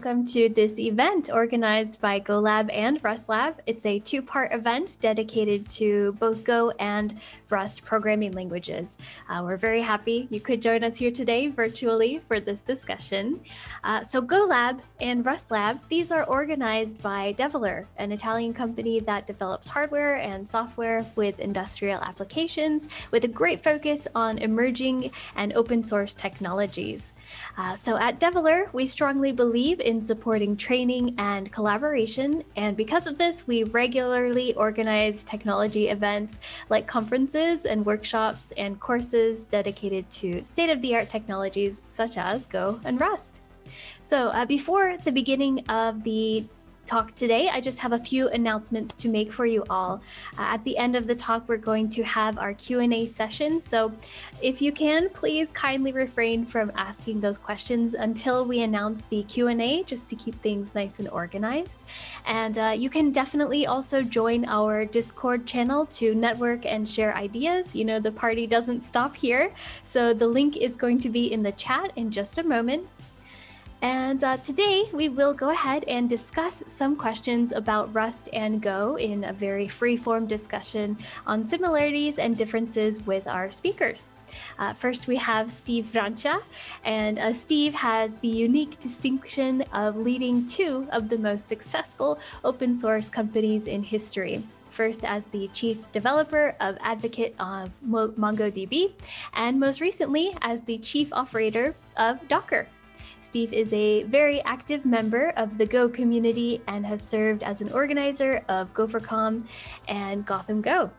Welcome to this event organized by GoLab and RustLab. It's a two part event dedicated to both Go and Rust programming languages. Uh, we're very happy you could join us here today virtually for this discussion. Uh, so, GoLab and RustLab, these are organized by Develer, an Italian company that develops hardware and software with industrial applications with a great focus on emerging and open source technologies. Uh, so, at Develer, we strongly believe in supporting training and collaboration, and because of this, we regularly organize technology events like conferences and workshops and courses dedicated to state of the art technologies such as Go and Rust. So, uh, before the beginning of the talk today, I just have a few announcements to make for you all. Uh, at the end of the talk, we're going to have our Q&A session. So if you can, please kindly refrain from asking those questions until we announce the Q&A, just to keep things nice and organized. And uh, you can definitely also join our Discord channel to network and share ideas. You know, the party doesn't stop here. So the link is going to be in the chat in just a moment. And uh, today we will go ahead and discuss some questions about Rust and Go in a very free-form discussion on similarities and differences with our speakers. Uh, first, we have Steve Francia, and uh, Steve has the unique distinction of leading two of the most successful open source companies in history first as the chief developer of advocate of MongoDB, and most recently as the chief operator of Docker. Steve is a very active member of the Go community and has served as an organizer of GopherCon and Gotham Go.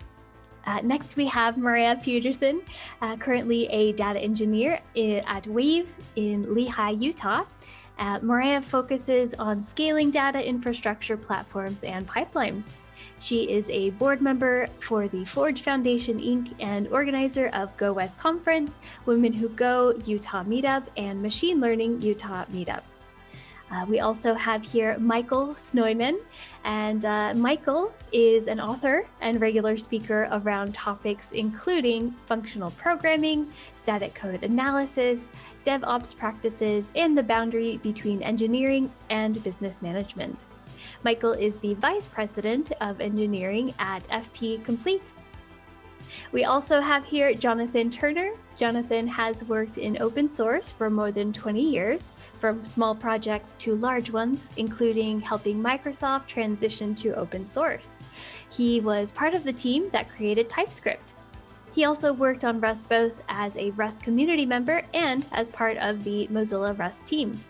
Uh, next, we have Mariah Peterson, uh, currently a data engineer at Wave in Lehi, Utah. Uh, Maria focuses on scaling data infrastructure platforms and pipelines. She is a board member for the Forge Foundation Inc. and organizer of Go West Conference, Women Who Go Utah Meetup, and Machine Learning Utah Meetup. Uh, we also have here Michael Snoyman, and uh, Michael is an author and regular speaker around topics including functional programming, static code analysis, DevOps practices, and the boundary between engineering and business management. Michael is the Vice President of Engineering at FP Complete. We also have here Jonathan Turner. Jonathan has worked in open source for more than 20 years, from small projects to large ones, including helping Microsoft transition to open source. He was part of the team that created TypeScript. He also worked on Rust both as a Rust community member and as part of the Mozilla Rust team.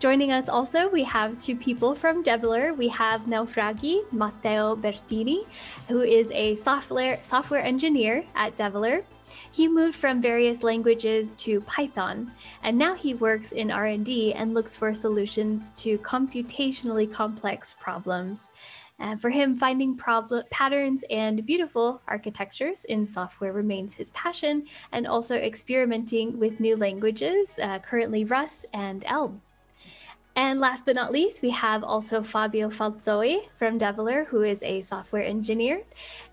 Joining us also, we have two people from Develer. We have Naufragi Matteo Bertini, who is a software software engineer at Develer. He moved from various languages to Python, and now he works in R&D and looks for solutions to computationally complex problems. For him, finding problem patterns and beautiful architectures in software remains his passion, and also experimenting with new languages, uh, currently Rust and Elm. And last but not least, we have also Fabio Falzoi from Develer, who is a software engineer.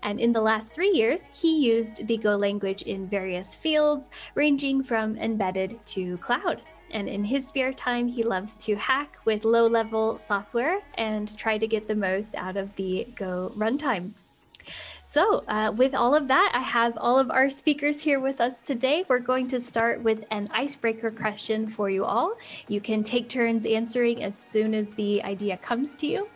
And in the last three years, he used the Go language in various fields, ranging from embedded to cloud. And in his spare time, he loves to hack with low level software and try to get the most out of the Go runtime. So, uh, with all of that, I have all of our speakers here with us today. We're going to start with an icebreaker question for you all. You can take turns answering as soon as the idea comes to you.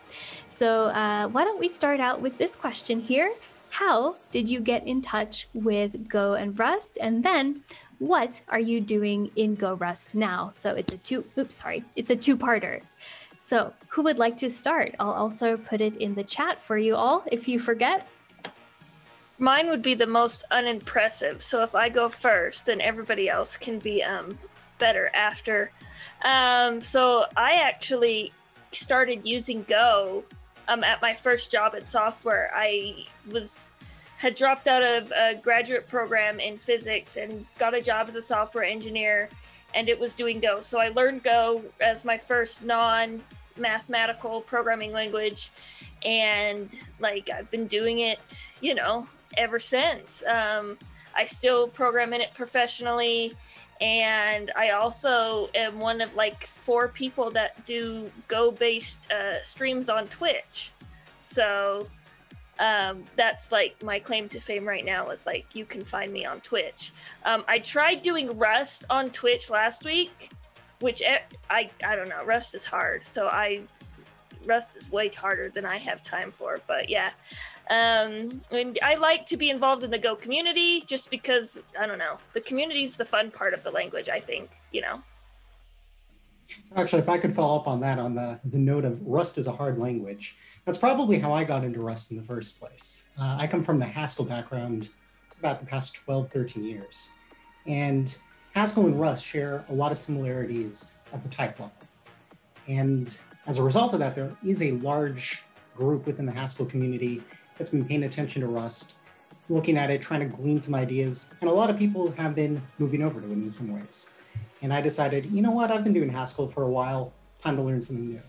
So, uh, why don't we start out with this question here? How did you get in touch with Go and Rust? And then, what are you doing in Go Rust now? So, it's a two, oops, sorry, it's a two parter. So, who would like to start? I'll also put it in the chat for you all if you forget mine would be the most unimpressive. So if I go first, then everybody else can be um, better after. Um, so I actually started using Go um, at my first job at software. I was had dropped out of a graduate program in physics and got a job as a software engineer, and it was doing Go. So I learned Go as my first non mathematical programming language and like I've been doing it, you know, ever since. Um, I still program in it professionally, and I also am one of like four people that do Go based uh, streams on Twitch. So um, that's like my claim to fame right now is like you can find me on Twitch. Um, I tried doing Rust on Twitch last week, which I I don't know. Rust is hard, so I Rust is way harder than I have time for. But yeah, um, and I like to be involved in the Go community just because I don't know. The community is the fun part of the language. I think you know. Actually, if I could follow up on that on the, the note of Rust is a hard language, that's probably how I got into Rust in the first place. Uh, I come from the Haskell background about the past 12, 13 years. And Haskell and Rust share a lot of similarities at the type level. And as a result of that, there is a large group within the Haskell community that's been paying attention to Rust, looking at it, trying to glean some ideas. And a lot of people have been moving over to it in some ways. And I decided, you know what, I've been doing Haskell for a while, time to learn something new.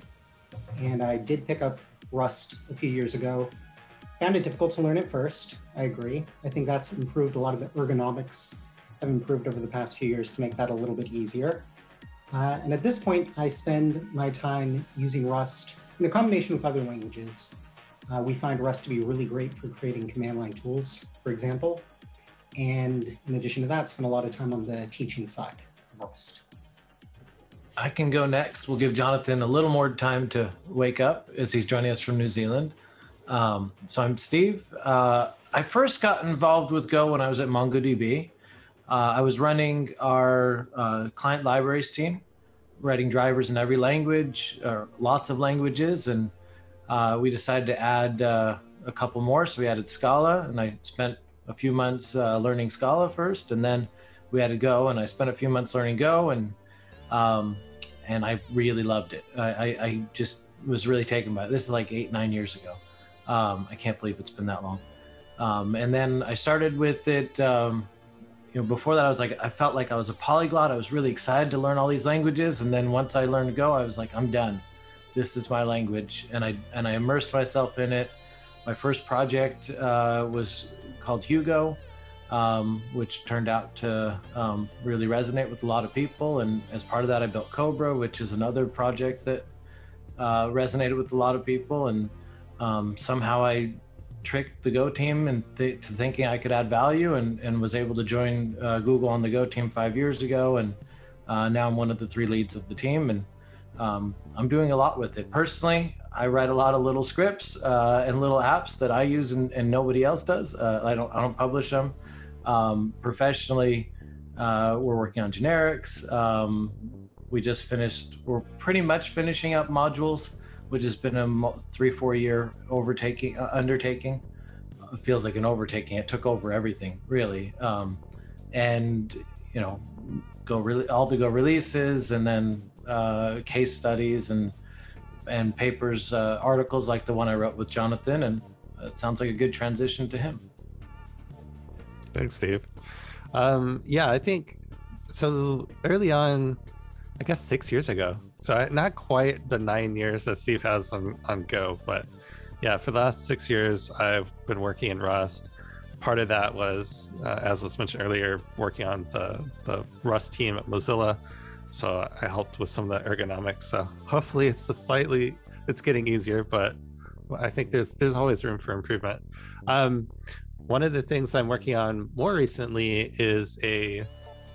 And I did pick up Rust a few years ago. Found it difficult to learn at first, I agree. I think that's improved a lot of the ergonomics have improved over the past few years to make that a little bit easier. Uh, and at this point, I spend my time using Rust in a combination with other languages. Uh, we find Rust to be really great for creating command line tools, for example. And in addition to that, spend a lot of time on the teaching side. Of Rust. I can go next. We'll give Jonathan a little more time to wake up as he's joining us from New Zealand. Um, so I'm Steve. Uh, I first got involved with Go when I was at MongoDB. Uh, I was running our uh, client libraries team, writing drivers in every language, or lots of languages, and uh, we decided to add uh, a couple more. So we added Scala, and I spent a few months uh, learning Scala first, and then we had to go, and I spent a few months learning Go, and um, and I really loved it. I, I, I, just was really taken by it. This is like eight nine years ago. Um, I can't believe it's been that long. Um, and then I started with it. Um, you know, before that, I was like, I felt like I was a polyglot. I was really excited to learn all these languages, and then once I learned Go, I was like, I'm done. This is my language, and I and I immersed myself in it. My first project uh, was called Hugo um, which turned out to um, really resonate with a lot of people. And as part of that, I built Cobra, which is another project that uh, resonated with a lot of people. And um, somehow I tricked the Go team into th- thinking I could add value and, and was able to join uh, Google on the Go team five years ago. And uh, now I'm one of the three leads of the team. And um, I'm doing a lot with it. Personally, I write a lot of little scripts uh, and little apps that I use and, and nobody else does. Uh, I don't I don't publish them. Um, professionally, uh, we're working on generics. Um, we just finished, we're pretty much finishing up modules, which has been a three, four year overtaking, uh, undertaking. It feels like an overtaking. It took over everything, really. Um, and, you know, go really all the go releases and then uh, case studies and and papers, uh, articles like the one I wrote with Jonathan. And it sounds like a good transition to him. Thanks, Steve. Um, yeah, I think so. Early on, I guess six years ago. So not quite the nine years that Steve has on on Go, but yeah, for the last six years, I've been working in Rust. Part of that was, uh, as was mentioned earlier, working on the the Rust team at Mozilla. So I helped with some of the ergonomics. So hopefully, it's a slightly it's getting easier, but I think there's there's always room for improvement. Um, one of the things I'm working on more recently is a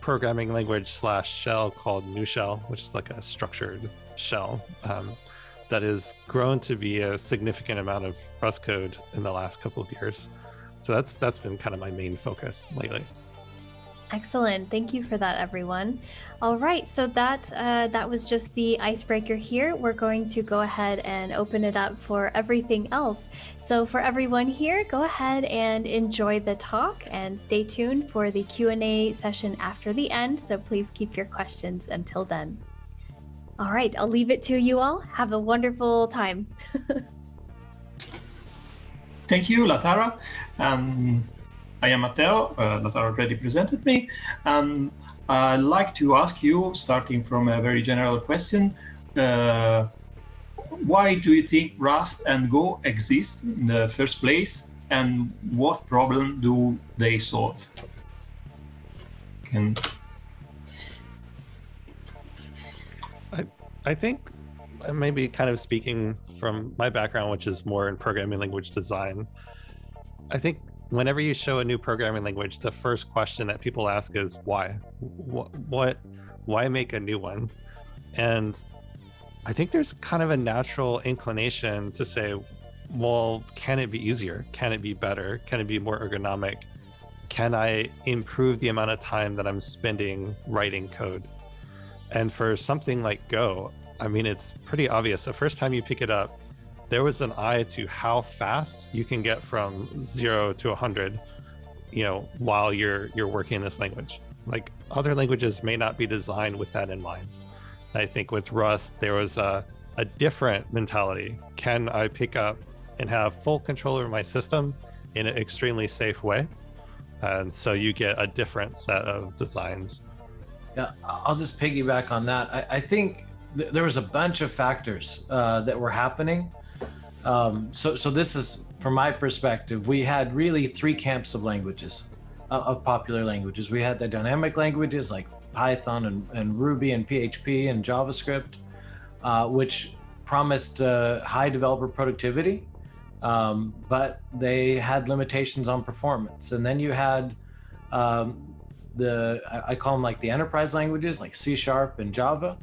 programming language slash shell called Nushell, which is like a structured shell um, that has grown to be a significant amount of Rust code in the last couple of years. So that's that's been kind of my main focus lately. Excellent. Thank you for that, everyone. All right, so that uh, that was just the icebreaker here. We're going to go ahead and open it up for everything else. So for everyone here, go ahead and enjoy the talk and stay tuned for the Q&A session after the end. So please keep your questions until then. All right, I'll leave it to you all. Have a wonderful time. Thank you, Latara. Um, I am Matteo, uh, that already presented me, and I'd like to ask you, starting from a very general question, uh, why do you think Rust and Go exist in the first place, and what problem do they solve? Can... I, I think uh, maybe kind of speaking from my background, which is more in programming language design, I think whenever you show a new programming language, the first question that people ask is why? What, what why make a new one? And I think there's kind of a natural inclination to say, well, can it be easier? Can it be better? Can it be more ergonomic? Can I improve the amount of time that I'm spending writing code? And for something like Go, I mean, it's pretty obvious. The first time you pick it up, there was an eye to how fast you can get from zero to 100 you know while you're you're working in this language. Like other languages may not be designed with that in mind. I think with rust there was a, a different mentality. Can i pick up and have full control over my system in an extremely safe way? And so you get a different set of designs. Yeah i'll just piggyback on that. I, I think th- there was a bunch of factors uh, that were happening um, so, so this is from my perspective. We had really three camps of languages, uh, of popular languages. We had the dynamic languages like Python and, and Ruby and PHP and JavaScript, uh, which promised uh, high developer productivity, um, but they had limitations on performance. And then you had um, the I call them like the enterprise languages, like C Sharp and Java,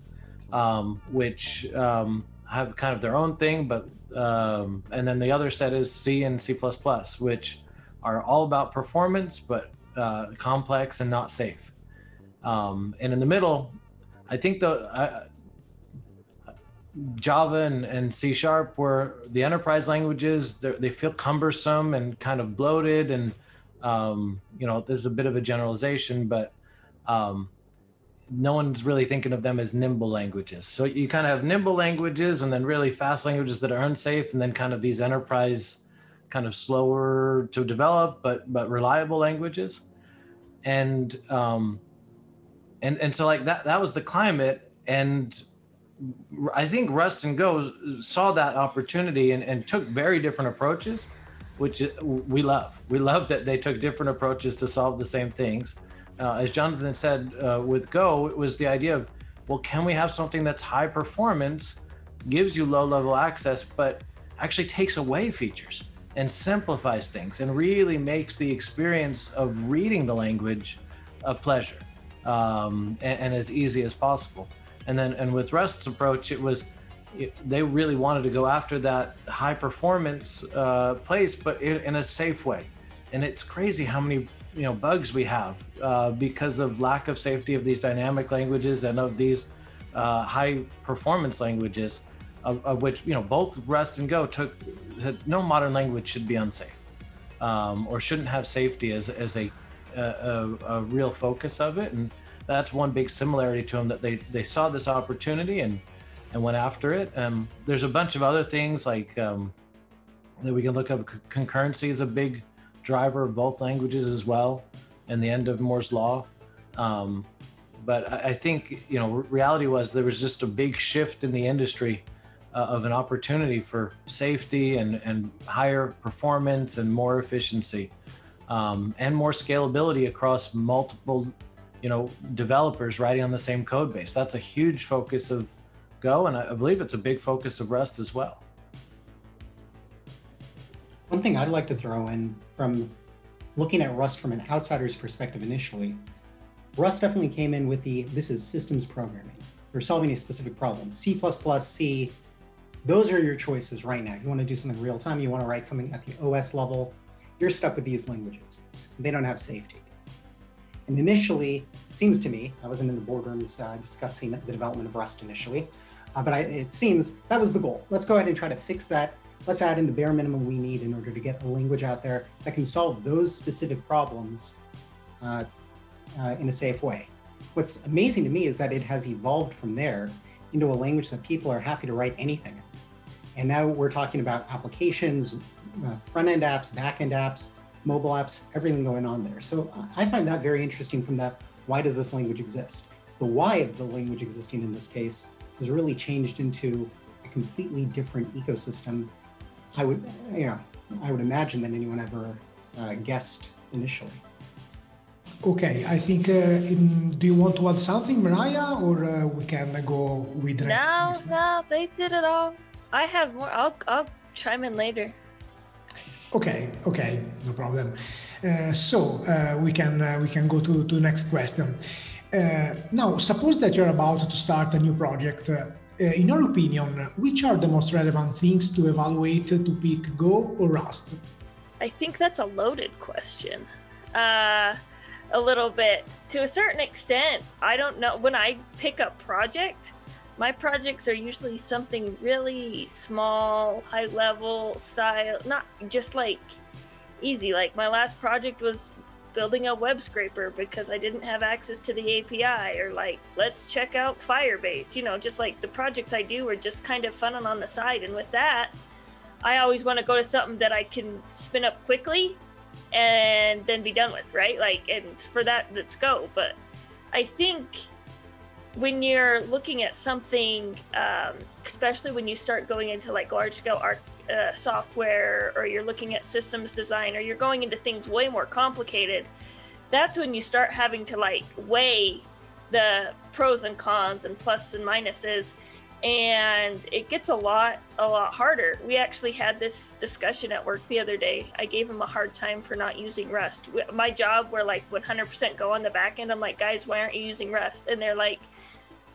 um, which um, have kind of their own thing, but um, and then the other set is C and C++, which are all about performance, but uh, complex and not safe. Um, and in the middle, I think the uh, Java and, and, C Sharp were the enterprise languages. They feel cumbersome and kind of bloated, and um, you know, there's a bit of a generalization, but um, no one's really thinking of them as nimble languages. So you kind of have nimble languages and then really fast languages that are unsafe, and then kind of these enterprise, kind of slower to develop but but reliable languages, and um, and and so like that that was the climate, and I think Rust and Go saw that opportunity and, and took very different approaches, which we love. We love that they took different approaches to solve the same things uh, as Jonathan said uh, with Go, it was the idea of, well, can we have something that's high performance, gives you low level access, but actually takes away features and simplifies things and really makes the experience of reading the language a pleasure um, and, and, as easy as possible. And then, and with Rust's approach, it was it, they really wanted to go after that high performance uh, place, but in, in a safe way. And it's crazy how many you know bugs we have uh, because of lack of safety of these dynamic languages and of these uh, high performance languages of, of, which you know both rust and go took no modern language should be unsafe um, or shouldn't have safety as, as a, a, a, real focus of it. And that's one big similarity to them that they, they saw this opportunity and and went after it. Um, there's a bunch of other things like um, that we can look up. Concurrency is a big driver of both languages as well, and the end of Moore's law. Um, but I, I, think you know, reality was there was just a big shift in the industry uh, of an opportunity for safety and and higher performance and more efficiency, um, and more scalability across multiple, you know, developers writing on the same code base. That's a huge focus of Go, and I, I believe it's a big focus of Rust as well. One thing I'd like to throw in from looking at Rust from an outsider's perspective initially, Rust definitely came in with the this is systems programming. You're solving a specific problem. C, C, those are your choices right now. You want to do something real time, you want to write something at the OS level, you're stuck with these languages. They don't have safety. And initially, it seems to me, I wasn't in the boardrooms uh, discussing the development of Rust initially, uh, but I, it seems that was the goal. Let's go ahead and try to fix that let's add in the bare minimum we need in order to get a language out there that can solve those specific problems uh, uh, in a safe way. What's amazing to me is that it has evolved from there into a language that people are happy to write anything. And now we're talking about applications, uh, front end apps, back end apps, mobile apps, everything going on there. So uh, I find that very interesting from that why does this language exist? The why of the language existing in this case has really changed into a completely different ecosystem I would, you know, I would imagine than anyone ever uh, guessed initially. Okay, I think. Uh, in, do you want to add something, Mariah, or uh, we can go with the next? No, no, they did it all. I have more. I'll I'll chime in later. Okay, okay, no problem. Uh, so uh, we can uh, we can go to to the next question. Uh, now, suppose that you're about to start a new project. Uh, in your opinion, which are the most relevant things to evaluate to pick Go or Rust? I think that's a loaded question. Uh, a little bit. To a certain extent, I don't know. When I pick a project, my projects are usually something really small, high level style, not just like easy. Like my last project was building a web scraper because I didn't have access to the API, or like, let's check out Firebase. You know, just like the projects I do are just kind of fun and on the side. And with that, I always want to go to something that I can spin up quickly and then be done with, right? Like, and for that, let's go. But I think when you're looking at something, um, especially when you start going into like large scale art, uh, software or you're looking at systems design or you're going into things way more complicated, that's when you start having to like weigh the pros and cons and plus and minuses. And it gets a lot a lot harder. We actually had this discussion at work the other day. I gave him a hard time for not using rust. My job we're like 100% go on the back end. I'm like guys why aren't you using rust? And they're like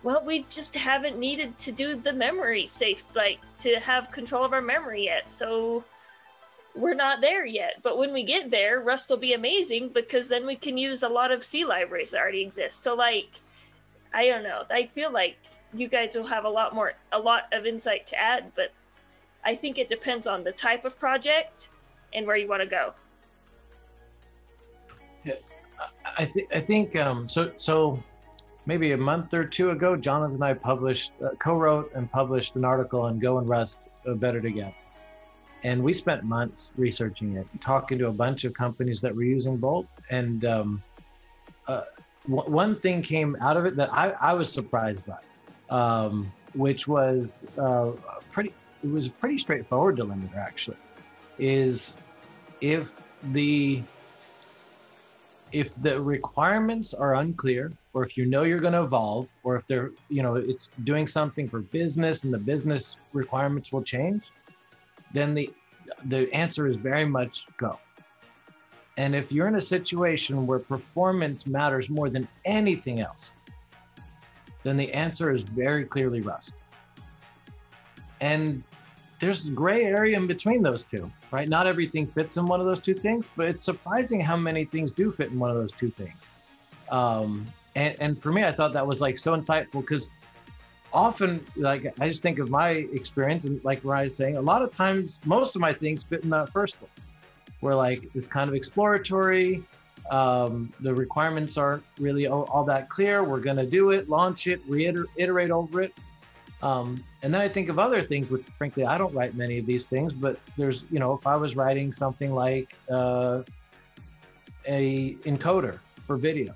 well we just haven't needed to do the memory safe like to have control of our memory yet so we're not there yet. But when we get there rust will be amazing because then we can use a lot of c libraries that already exist. So like i don't know. I feel like you guys will have a lot more a lot of insight to add but i think it depends on the type of project and where you want to go. Yeah, I think I think um, so. So maybe a month or two ago, Jonathan and I published, uh, co-wrote and published an article on Go and Rust uh, Better Together, and we spent months researching it, talking to a bunch of companies that were using Bolt, and um, uh, w- one thing came out of it that I, I was surprised by, um, which was uh, pretty. It was a pretty straightforward delimiter actually, is if the if the requirements are unclear or if you know you're going to evolve or if they're you know it's doing something for business and the business requirements will change then the the answer is very much go. And if you're in a situation where performance matters more than anything else then the answer is very clearly rust. And there's gray area in between those two, right? Not everything fits in one of those two things, but it's surprising how many things do fit in one of those two things. Um, and, and for me, I thought that was like so insightful because often, like, I just think of my experience, and like Ryan's saying, a lot of times, most of my things fit in that first one, where like it's kind of exploratory. Um, the requirements aren't really all, all that clear. We're going to do it, launch it, reiterate over it. Um, and then I think of other things, which frankly I don't write many of these things, but there's you know if I was writing something like uh, a encoder for video,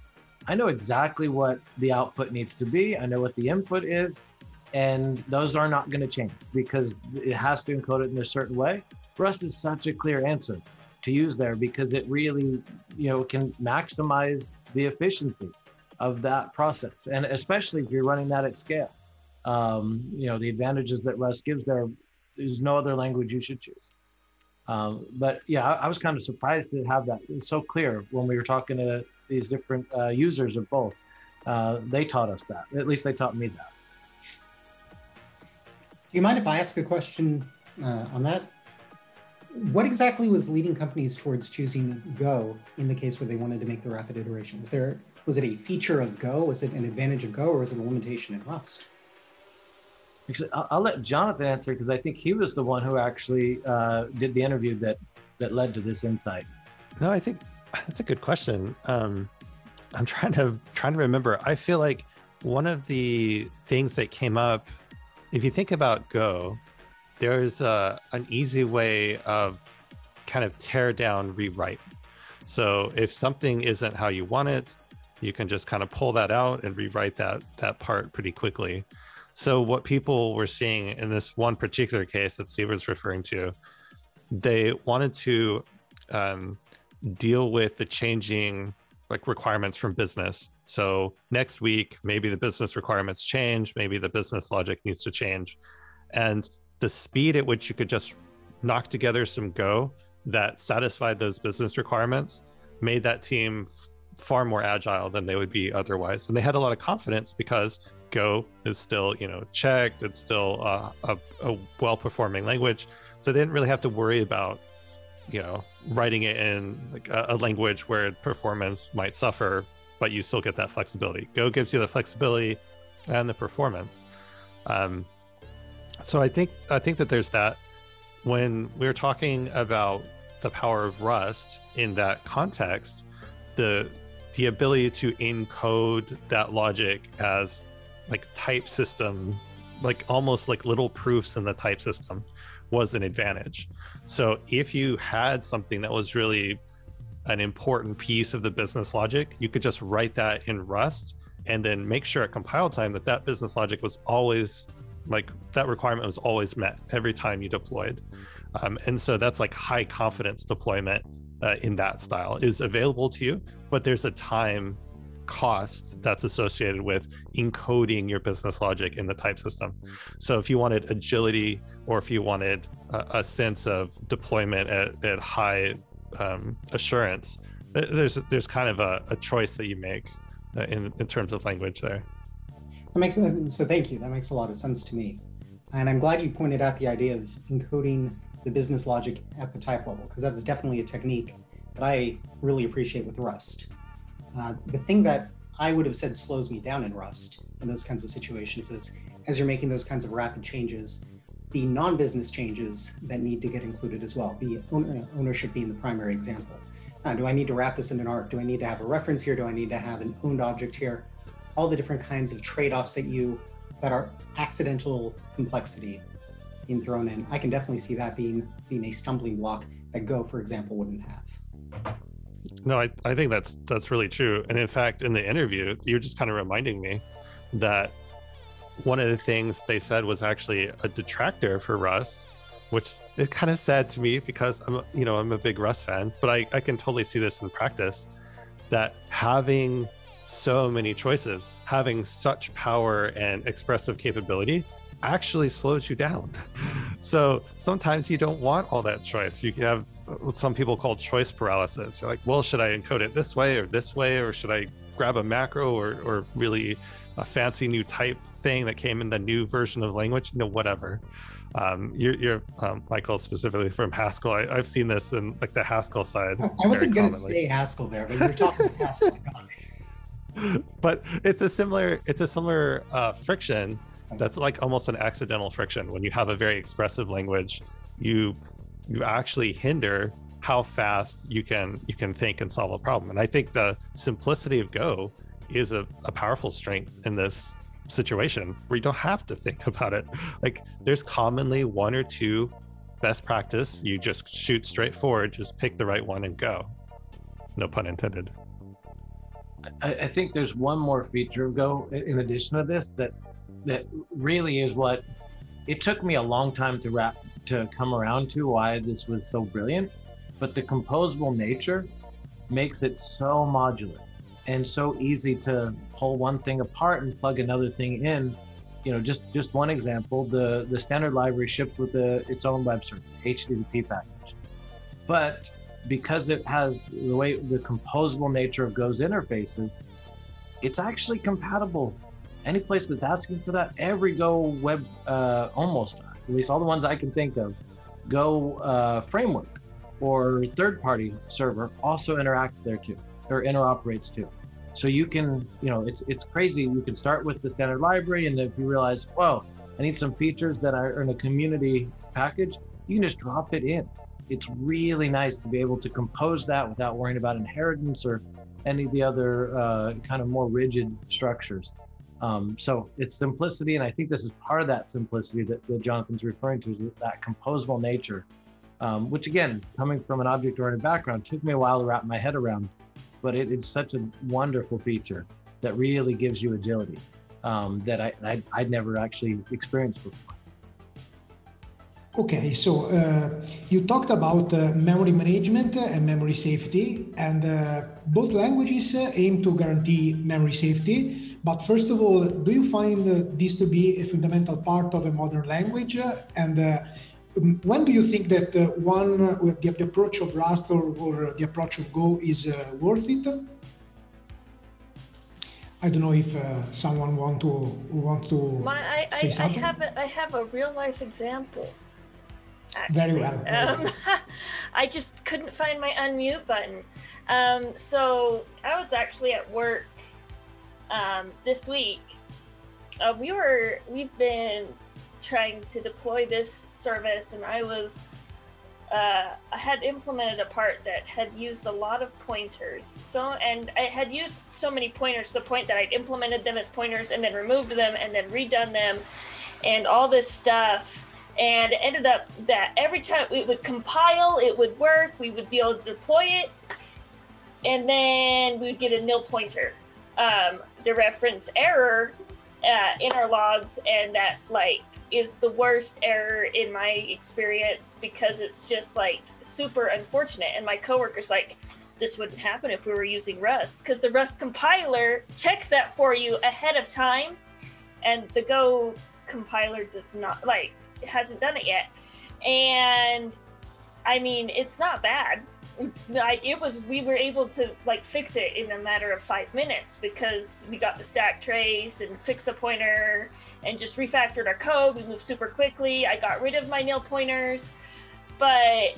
I know exactly what the output needs to be. I know what the input is, and those are not going to change because it has to encode it in a certain way. Rust is such a clear answer to use there because it really you know can maximize the efficiency of that process, and especially if you're running that at scale um, you know the advantages that Rust gives there. There's no other language you should choose. Um, but yeah, I, I, was kind of surprised to have that. It's so clear when we were talking to these different uh, users of both. Uh, they taught us that. At least they taught me that. Do you mind if I ask a question uh, on that? What exactly was leading companies towards choosing Go in the case where they wanted to make the rapid iteration? Was there was it a feature of Go? Was it an advantage of Go, or was it a limitation in Rust? Actually, I'll, let Jonathan answer because I think he was the one who actually uh, did the interview that that led to this insight. No, I think that's a good question. Um, I'm trying to trying to remember. I feel like one of the things that came up, if you think about Go, there's a, an easy way of kind of tear down, rewrite. So if something isn't how you want it, you can just kind of pull that out and rewrite that that part pretty quickly. So what people were seeing in this one particular case that Steve was referring to, they wanted to um, deal with the changing like requirements from business. So next week, maybe the business requirements change, maybe the business logic needs to change. And the speed at which you could just knock together some Go that satisfied those business requirements made that team far more agile than they would be otherwise. And they had a lot of confidence because Go is still, you know, checked. It's still uh, a, a well-performing language, so they didn't really have to worry about, you know, writing it in like a, a language where performance might suffer, but you still get that flexibility. Go gives you the flexibility and the performance. Um, so I think I think that there's that. When we're talking about the power of Rust in that context, the the ability to encode that logic as like type system, like almost like little proofs in the type system, was an advantage. So if you had something that was really an important piece of the business logic, you could just write that in Rust and then make sure at compile time that that business logic was always like that requirement was always met every time you deployed. Um, and so that's like high confidence deployment uh, in that style is available to you, but there's a time cost that's associated with encoding your business logic in the type system. So if you wanted agility or if you wanted a, a sense of deployment at, at high um, assurance, there's there's kind of a, a choice that you make uh, in, in terms of language there. That makes so. Thank you. That makes a lot of sense to me, and I'm glad you pointed out the idea of encoding the business logic at the type level because that's definitely a technique that I really appreciate with Rust. Uh, the thing that I would have said slows me down in Rust in those kinds of situations is as you're making those kinds of rapid changes, the non-business changes that need to get included as well. The ownership being the primary example. Uh, do I need to wrap this in an arc? Do I need to have a reference here? Do I need to have an owned object here? All the different kinds of trade-offs that you that are accidental complexity being thrown in. I can definitely see that being being a stumbling block that Go, for example, wouldn't have. No, I, I think that's that's really true. And in fact, in the interview, you're just kind of reminding me that one of the things they said was actually a detractor for Rust, which is kind of sad to me because I'm you know I'm a big Rust fan, but I, I can totally see this in practice that having so many choices, having such power and expressive capability actually slows you down. so sometimes you don't want all that choice. You have what some people call choice paralysis. You're like, well, should I encode it this way or this way, or should I grab a macro or, or really a fancy new type thing that came in the new version of language? You know, whatever. Um, you're, you're um, Michael specifically from Haskell. I, have seen this in like the Haskell side. I wasn't going to say Haskell there, but you're talking Haskell. but it's a similar it's a similar uh, friction that's like almost an accidental friction. When you have a very expressive language you you actually hinder how fast you can you can think and solve a problem. And i think the simplicity of go is a, a powerful strength in this situation where you don't have to think about it. Like there's commonly one or two best practice. You just shoot straight forward just pick the right one and go. No pun intended. I, I think there's one more feature of go in addition to this that that really is what it took me a long time to wrap to come around to why this was so brilliant. But the composable nature makes it so modular and so easy to pull one thing apart and plug another thing in. You know just just one example the the standard library shipped with the its own web server http package. But because it has the way the composable nature of go's interfaces it's actually compatible any place that's asking for that, every Go web, uh, almost, at least all the ones I can think of, Go uh, framework or third party server also interacts there too, or interoperates too. So you can, you know, it's it's crazy. You can start with the standard library, and if you realize, whoa, I need some features that are in a community package, you can just drop it in. It's really nice to be able to compose that without worrying about inheritance or any of the other uh, kind of more rigid structures. Um, so it's simplicity, and I think this is part of that simplicity that, that Jonathan's referring to, is that composable nature, um, which again, coming from an object-oriented background, took me a while to wrap my head around, but it, it's such a wonderful feature that really gives you agility um, that I, I, would never actually experienced before. Okay, so uh, you talked about uh, memory management and memory safety, and uh, both languages uh, aim to guarantee memory safety. But first of all, do you find uh, this to be a fundamental part of a modern language? And uh, um, when do you think that one, the, the, approach of Rust or, or, the approach of Go is worth it? I don't know if someone want to want to My, I, say I, something. I have a, I have a real life example. Actually. Very well. Um, I just couldn't find my unmute button. Um, so I was actually at work um, this week. Uh, we were we've been trying to deploy this service, and I was uh, I had implemented a part that had used a lot of pointers. So and I had used so many pointers to the point that I'd implemented them as pointers and then removed them and then redone them, and all this stuff and it ended up that every time it would compile it would work we would be able to deploy it and then we would get a nil pointer. Um, the reference error uh, in our logs and that like is the worst error in my experience because it's just like super unfortunate. And my coworkers like this wouldn't happen if we were using rust. Because the rust compiler checks that for you ahead of time and the go compiler does not like hasn't done it yet. And I mean, it's not bad. Like it was we were able to like fix it in a matter of five minutes because we got the stack trace and fixed the pointer and just refactored our code. We moved super quickly. I got rid of my nil pointers. But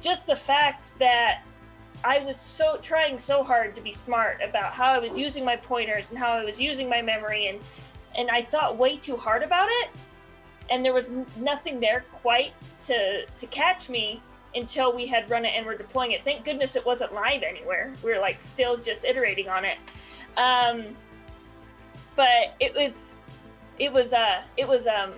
just the fact that I was so trying so hard to be smart about how I was using my pointers and how I was using my memory and and I thought way too hard about it and there was nothing there quite to to catch me until we had run it and we're deploying it. Thank goodness it wasn't live anywhere. We were like still just iterating on it. Um, but it was it was uh it was um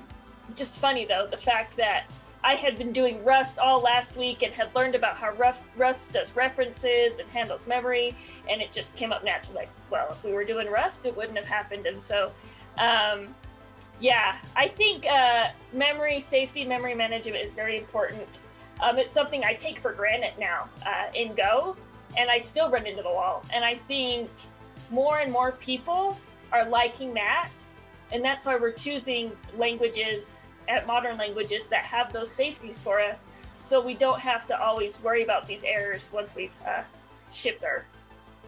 just funny though the fact that I had been doing Rust all last week and had learned about how Rust, does references and handles memory, and it just came up naturally. Like, well, if we were doing Rust, it wouldn't have happened. And so, um, yeah, I think uh, memory safety, memory management is very important. Um, it's something I take for granted now uh, in Go, and I still run into the wall. And I think more and more people are liking that, and that's why we're choosing languages at modern languages that have those safeties for us, so we don't have to always worry about these errors once we've uh, shipped our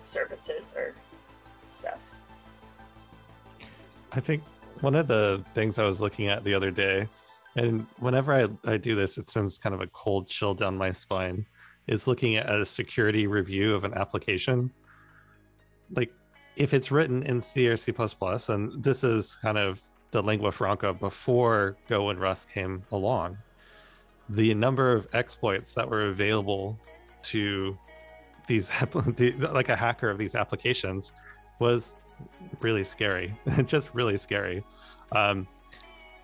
services or stuff. I think one of the things I was looking at the other day, and whenever I, I do this, it sends kind of a cold chill down my spine, is looking at a security review of an application. Like if it's written in C or C, and this is kind of the lingua franca before Go and Rust came along, the number of exploits that were available to these, like a hacker of these applications, was really scary, just really scary. Um,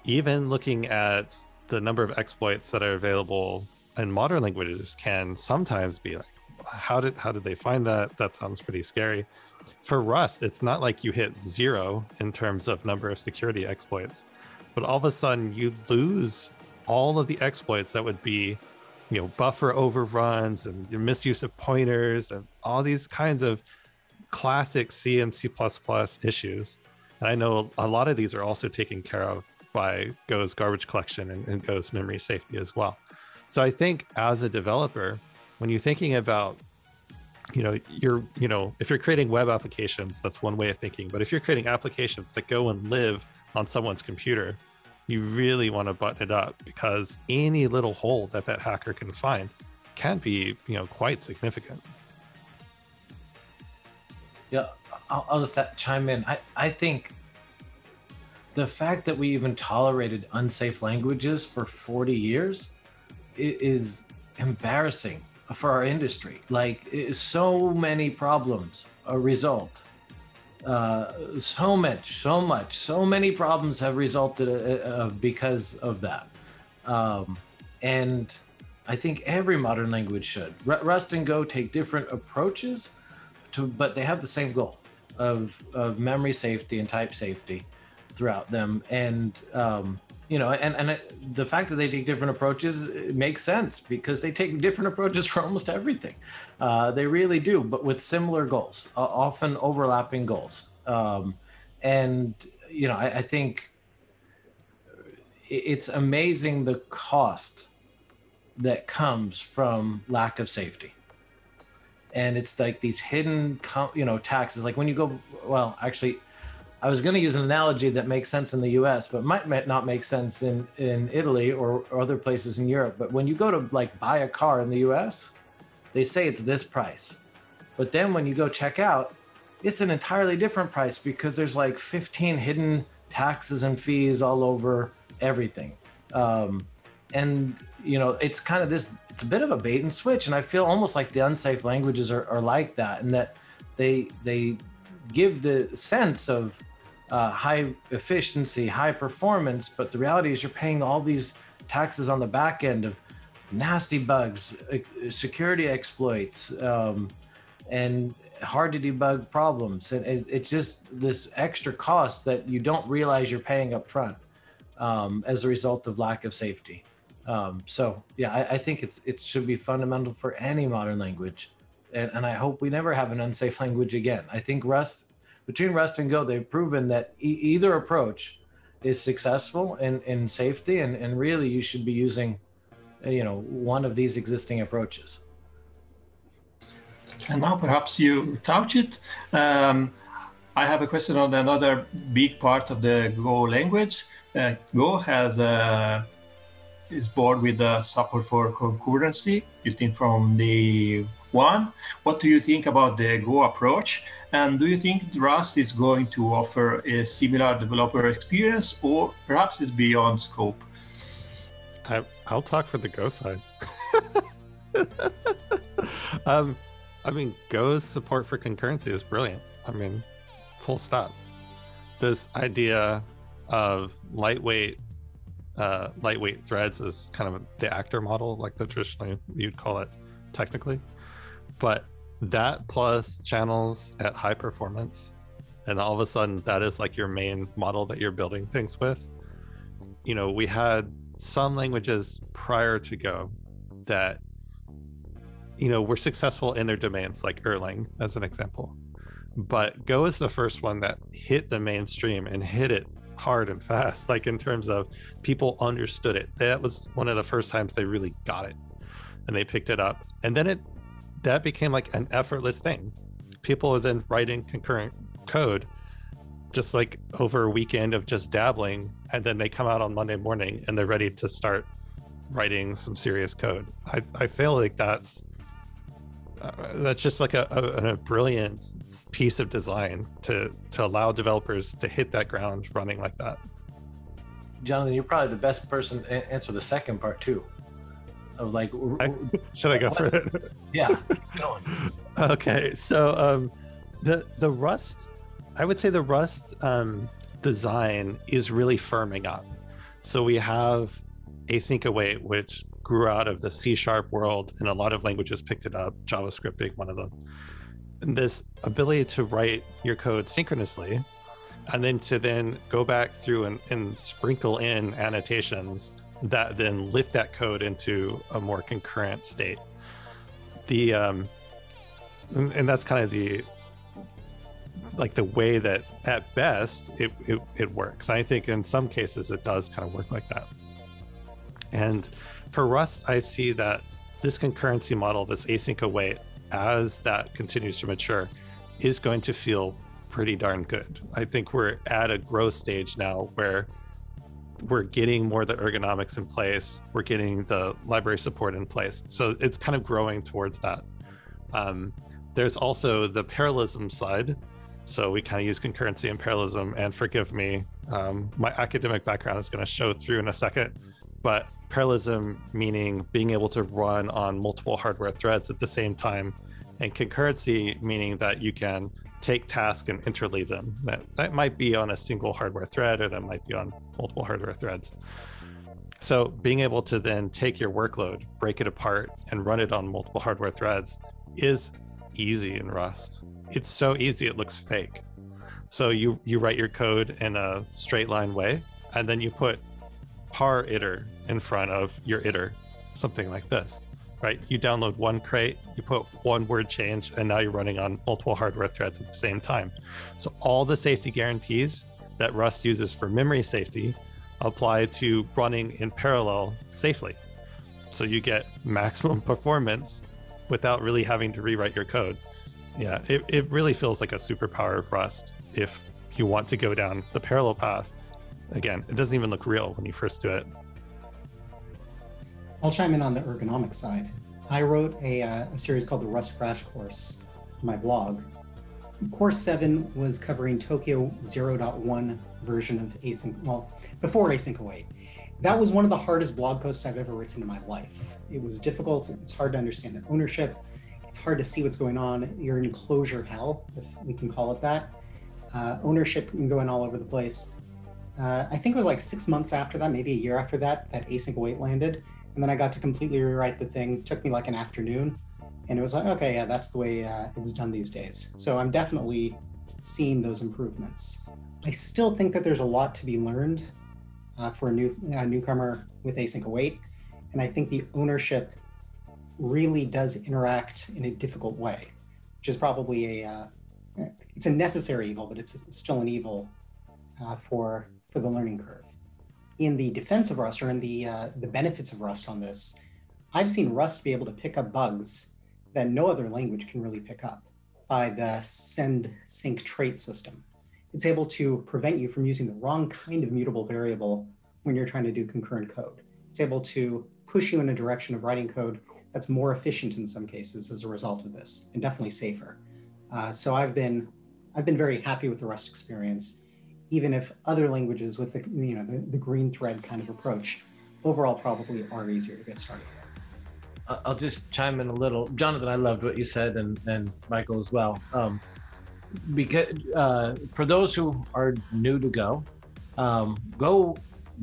even looking at the number of exploits that are available in modern languages can sometimes be like, how did how did they find that? That sounds pretty scary. For Rust, it's not like you hit zero in terms of number of security exploits, but all of a sudden you lose all of the exploits that would be, you know, buffer overruns and misuse of pointers and all these kinds of classic C and C++ issues. And I know a lot of these are also taken care of by Go's garbage collection and, and Go's memory safety as well. So I think as a developer, when you're thinking about, you know, you're, you know, if you're creating web applications, that's one way of thinking. But if you're creating applications that go and live on someone's computer, you really want to button it up because any little hole that that hacker can find can be, you know, quite significant. Yeah, I'll, I'll just chime in. I, I think the fact that we even tolerated unsafe languages for 40 years is embarrassing for our industry. Like, so many problems a result. Uh, so much, so much, so many problems have resulted uh, uh because of that. Um, and I think every modern language should. Rust and Go take different approaches, to, but they have the same goal of, of memory safety and type safety throughout them. And um, you know, and and it, the fact that they take different approaches makes sense because they take different approaches for almost everything. Uh, they really do, but with similar goals, uh, often overlapping goals. Um, and you know, I, I think it's amazing the cost that comes from lack of safety and it's like these hidden you know taxes. Like when you go well actually i was going to use an analogy that makes sense in the us but might not make sense in in italy or, or other places in europe. But when you go to like buy a car in the us they say it's this price. But then when you go check out it's an entirely different price because there's like 15 hidden taxes and fees all over everything. Um, and you know it's kind of this it's a bit of a bait and switch and i feel almost like the unsafe languages are, are like that and that they they give the sense of uh, high efficiency high performance but the reality is you're paying all these taxes on the back end of nasty bugs security exploits um, and hard to debug problems and it, it's just this extra cost that you don't realize you're paying up front um, as a result of lack of safety um, so yeah, I, I, think it's it should be fundamental for any modern language, and, and I hope we never have an unsafe language again. I think Rust, between Rust and Go, they've proven that e- either approach is successful in, in safety, and, and really you should be using, you know, one of these existing approaches. And now perhaps you touch it. Um, I have a question on another big part of the Go language. Uh, Go has a is board with the support for concurrency built in from the one. What do you think about the Go approach? And do you think Rust is going to offer a similar developer experience or perhaps it's beyond scope? I, I'll talk for the Go side. um, I mean, Go's support for concurrency is brilliant. I mean, full stop. This idea of lightweight uh, lightweight threads is kind of the actor model, like the traditionally you'd call it technically. But that plus channels at high performance, and all of a sudden that is like your main model that you're building things with. You know, we had some languages prior to Go that, you know, were successful in their domains, like Erlang as an example. But Go is the first one that hit the mainstream and hit it hard and fast like in terms of people understood it. That was one of the first times they really got it and they picked it up. And then it that became like an effortless thing. People are then writing concurrent code just like over a weekend of just dabbling and then they come out on monday morning and they're ready to start writing some serious code. I, I feel like that's that's just like a, a, a, brilliant piece of design to to allow developers to hit that ground running like that. Jonathan, you're probably the best person to answer the second part too. Of like, I, should I go for it? Yeah. okay, so um, the the Rust, I would say the Rust um, design is really firming up. So we have async await, which grew out of the C sharp world, and a lot of languages picked it up, JavaScript being one of them. And this ability to write your code synchronously, and then to then go back through and, and sprinkle in annotations that then lift that code into a more concurrent state. The um, and, and that's kind of the like the way that at best it, it, it works. I think in some cases it does kind of work like that. And for Rust, I see that this concurrency model, this async await, as that continues to mature, is going to feel pretty darn good. I think we're at a growth stage now where we're getting more of the ergonomics in place, we're getting the library support in place. So it's kind of growing towards that. Um, there's also the parallelism side. So we kind of use concurrency and parallelism. And forgive me, um, my academic background is going to show through in a second but parallelism meaning being able to run on multiple hardware threads at the same time, and concurrency meaning that you can take tasks and interleave them. That that might be on a single hardware thread, or that might be on multiple hardware threads. So being able to then take your workload, break it apart, and run it on multiple hardware threads is easy in Rust. It's so easy it looks fake. So you you write your code in a straight line way, and then you put par iter in front of your iter, something like this, right? You download one crate, you put one word change, and now you're running on multiple hardware threads at the same time. So all the safety guarantees that Rust uses for memory safety apply to running in parallel safely. So you get maximum performance without really having to rewrite your code. Yeah, it, it really feels like a superpower of Rust if you want to go down the parallel path. Again, it doesn't even look real when you first do it. I'll chime in on the ergonomic side. I wrote a, uh, a series called the Rust Crash Course on my blog. Course 7 was covering Tokio 0.1 version of async, well, before async await. That was one of the hardest blog posts I've ever written in my life. It was difficult. It's hard to understand the ownership. It's hard to see what's going on. You're in closure hell, if we can call it that. Uh, ownership going all over the place. Uh, I think it was like six months after that, maybe a year after that, that async await landed. And then I got to completely rewrite the thing. It took me like an afternoon. And it was like, okay, yeah, that's the way uh, it's done these days. So I'm definitely seeing those improvements. I still think that there's a lot to be learned uh, for a new a newcomer with async await. And I think the ownership really does interact in a difficult way, which is probably a uh, it's a necessary evil, but it's still an evil uh, for for the learning curve. In the defense of Rust or in the uh, the benefits of Rust on this, I've seen Rust be able to pick up bugs that no other language can really pick up by the send sync trait system. It's able to prevent you from using the wrong kind of mutable variable when you're trying to do concurrent code. It's able to push you in a direction of writing code that's more efficient in some cases as a result of this, and definitely safer. Uh, so I've been I've been very happy with the Rust experience, even if other languages with the you know the, the green thread kind of approach overall probably are easier to get started with. I'll just chime in a little. Jonathan, I loved what you said, and, and Michael as well. Um, because uh, for those who are new to Go, um, Go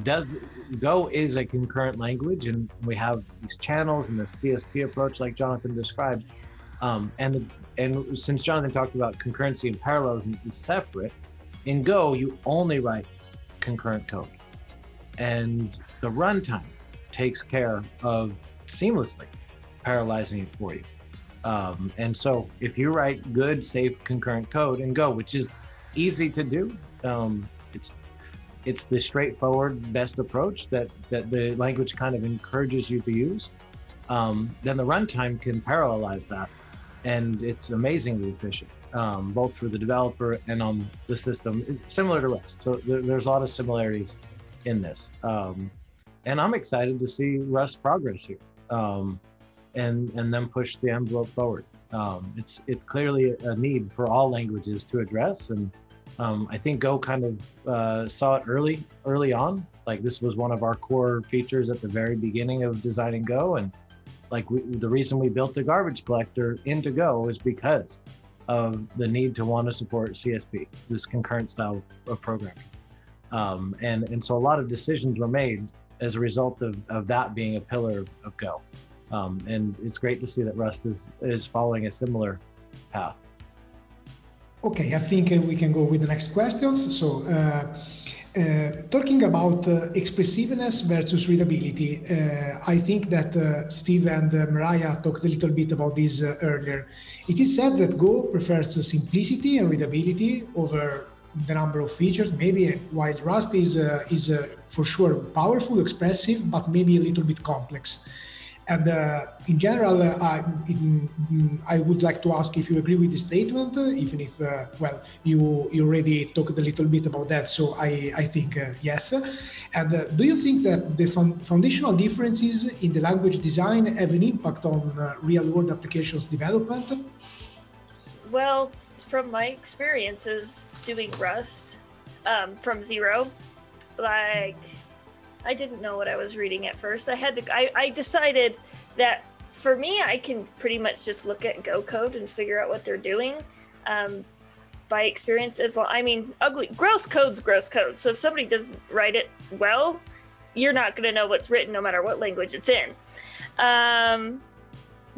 does Go is a concurrent language, and we have these channels and the CSP approach, like Jonathan described. Um, and the, and since Jonathan talked about concurrency and parallels and separate, in Go you only write concurrent code, and the runtime takes care of seamlessly parallelizing it for you. Um, and so if you write good, safe concurrent code in Go, which is easy to do, um, it's it's the straightforward best approach that that the language kind of encourages you to use. Um, then the runtime can parallelize that, and it's amazingly efficient, um, both for the developer and on the system. Similar to Rust, so there, there's a lot of similarities in this. Um, and I'm excited to see Rust progress here. Um, and and then push the envelope forward. Um, it's it's clearly a need for all languages to address, and um, I think Go kind of uh, saw it early early on. Like this was one of our core features at the very beginning of designing Go, and like we, the reason we built the garbage collector into Go is because of the need to want to support CSP, this concurrent style of programming. Um, and and so a lot of decisions were made as a result of, of that being a pillar of, Go. Um, and it's great to see that Rust is, is following a similar path. Okay, I think uh, we can go with the next questions. So, uh, uh, talking about uh, expressiveness versus readability, uh, I think that uh, Steve and Mariah talked a little bit about this earlier. It is said that Go prefers simplicity and readability over the number of features. Maybe while Rust is is for sure powerful, expressive, but maybe a little bit complex. And uh, in general, uh, I, in, I, would like to ask if you agree with the statement, uh, even if, uh, well, you, you already talked a little bit about that. So I, I think uh, yes. And do you think that the foundational differences in the language design have an impact on real world applications development? Well, from my experiences doing Rust um, from zero, like I didn't know what I was reading at first. I had to. I, I decided that for me, I can pretty much just look at Go code and figure out what they're doing. Um, by experience, as well. I mean, ugly, gross code's gross code. So if somebody doesn't write it well, you're not going to know what's written, no matter what language it's in. Um,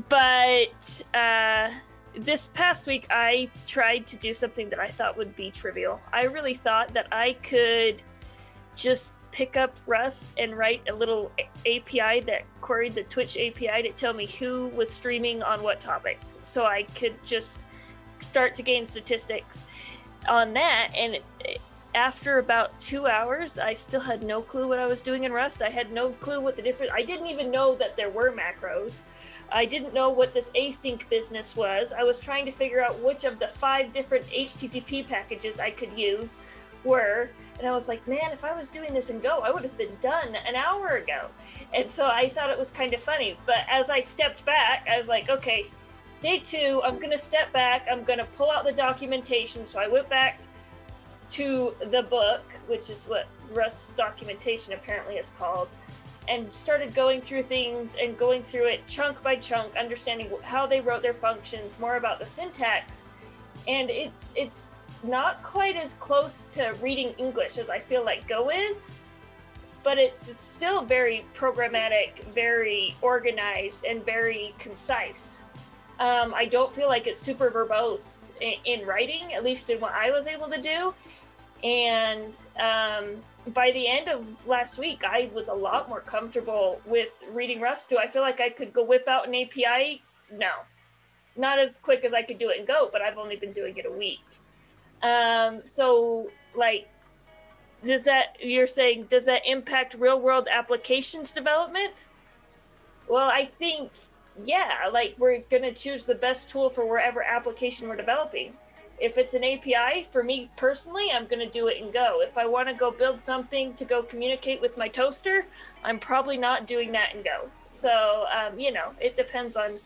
but uh, this past week, I tried to do something that I thought would be trivial. I really thought that I could just pick up Rust and write a little API that queried the Twitch API to tell me who was streaming on what topic. So I could just start to gain statistics on that. And after about two hours, I still had no clue what I was doing in Rust. I had no clue what the different, I didn't even know that there were macros. I didn't know what this async business was. I was trying to figure out which of the five different HTTP packages I could use were. And I was like, man, if I was doing this in Go, I would have been done an hour ago. And so I thought it was kind of funny. But as I stepped back, I was like, okay, day two, I'm going to step back. I'm going to pull out the documentation. So I went back to the book, which is what Rust documentation apparently is called and started going through things and going through it chunk by chunk understanding how they wrote their functions more about the syntax and it's it's not quite as close to reading english as i feel like go is but it's still very programmatic very organized and very concise um, i don't feel like it's super verbose in, in, writing at least in what i was able to do and um, by the end of last week, I was a lot more comfortable with reading Rust. Do I feel like I could go whip out an API? No, not as quick as I could do it in Go, but I've only been doing it a week. Um, so, like, does that, you're saying, does that impact real world applications development? Well, I think, yeah, like, we're going to choose the best tool for wherever application we're developing if it's an API, for me personally, I'm going to do it in Go. If I want to go build something to go communicate with my toaster, I'm probably not doing that in Go. So, um, you know, it depends on,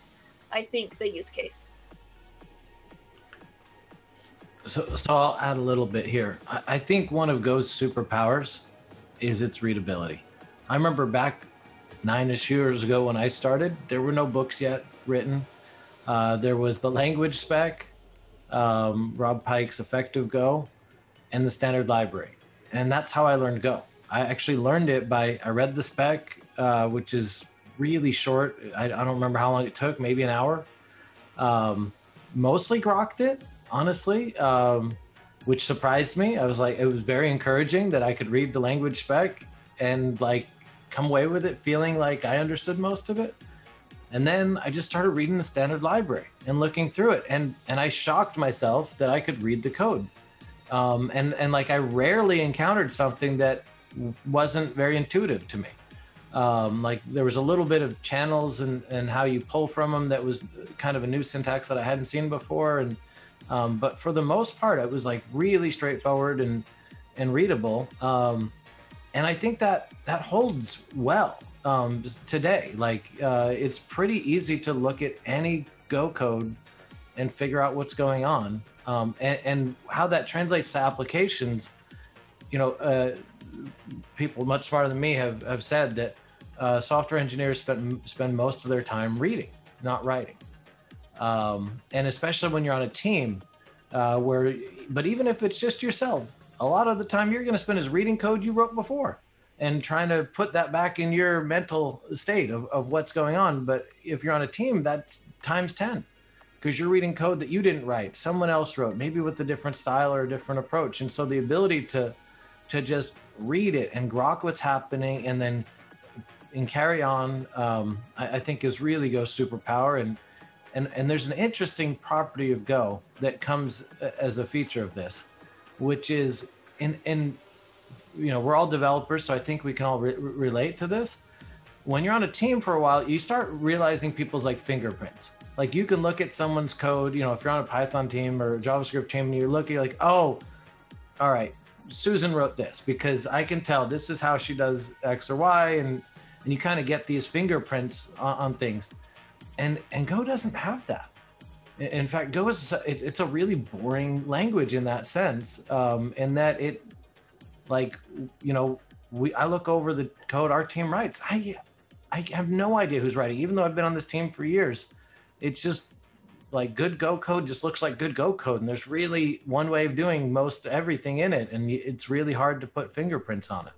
I think, the use case. So, so I'll add a little bit here. I, I think one of Go's superpowers is its readability. I remember back nine-ish years ago when I started, there were no books yet written. Uh, there was the language spec, um, Rob Pike's Effective Go, and the standard library. And that's how I learned Go. I actually learned it by, I read the spec, uh, which is really short. I, I, don't remember how long it took, maybe an hour. Um, mostly grokked it, honestly, um, which surprised me. I was like, it was very encouraging that I could read the language spec and like come away with it feeling like I understood most of it. And then I just started reading the standard library and looking through it, and and I shocked myself that I could read the code. Um, and and like I rarely encountered something that wasn't very intuitive to me. Um, like there was a little bit of channels and and how you pull from them that was kind of a new syntax that I hadn't seen before. And um, but for the most part, it was like really straightforward and and readable. Um, and I think that that holds well um, today. Like uh, it's pretty easy to look at any Go code and figure out what's going on, um, and, and, how that translates to applications. You know, uh, people much smarter than me have, have said that uh, software engineers spend spend most of their time reading, not writing, um, and especially when you're on a team uh, where. But even if it's just yourself, a lot of the time you're going to spend is reading code you wrote before and trying to put that back in your mental state of, of what's going on. But if you're on a team, that's times 10 because you're reading code that you didn't write, someone else wrote, maybe with a different style or a different approach. And so the ability to to just read it and grok what's happening and then and carry on, um, I, I think is really Go's superpower. And and and there's an interesting property of Go that comes as a feature of this, which is in in you know we're all developers so i think we can all re- relate to this. When you're on a team for a while you start realizing people's like fingerprints. Like you can look at someone's code you know if you're on a python team or a javascript team and you're you're like oh all right susan wrote this because i can tell this is how she does x or y and and you kind of get these fingerprints on, on, things and and go doesn't have that. In fact go is it's a really boring language in that sense um, in that it like you know we i look over the code our team writes. I i have no idea who's writing even though i've been on this team for years. It's just like good go code just looks like good go code and there's really one way of doing most everything in it and it's really hard to put fingerprints on it.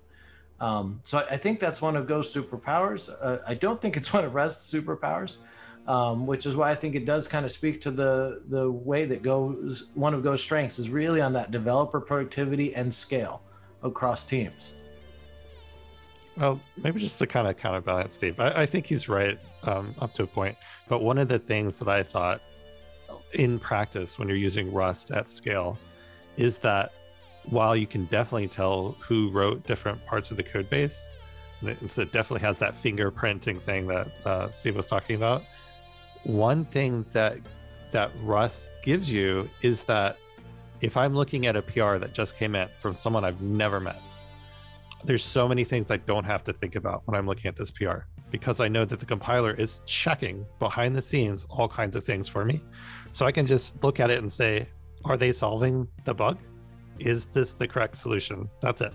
Um, so I, I, think that's one of go's superpowers. Uh, i don't think it's one of rust's superpowers um, which is why i think it does kind of speak to the the way that goes one of go's strengths is really on that developer productivity and scale across teams. Well, maybe just to kind of counterbalance Steve. I, I think he's right um, up to a point. But one of the things that I thought in practice when you're using Rust at scale is that while you can definitely tell who wrote different parts of the code base, so it definitely has that fingerprinting thing that uh, Steve was talking about. One thing that that Rust gives you is that if I'm looking at a PR that just came in from someone I've never met, there's so many things I don't have to think about when I'm looking at this PR because I know that the compiler is checking behind the scenes all kinds of things for me. So I can just look at it and say, are they solving the bug? Is this the correct solution? That's it.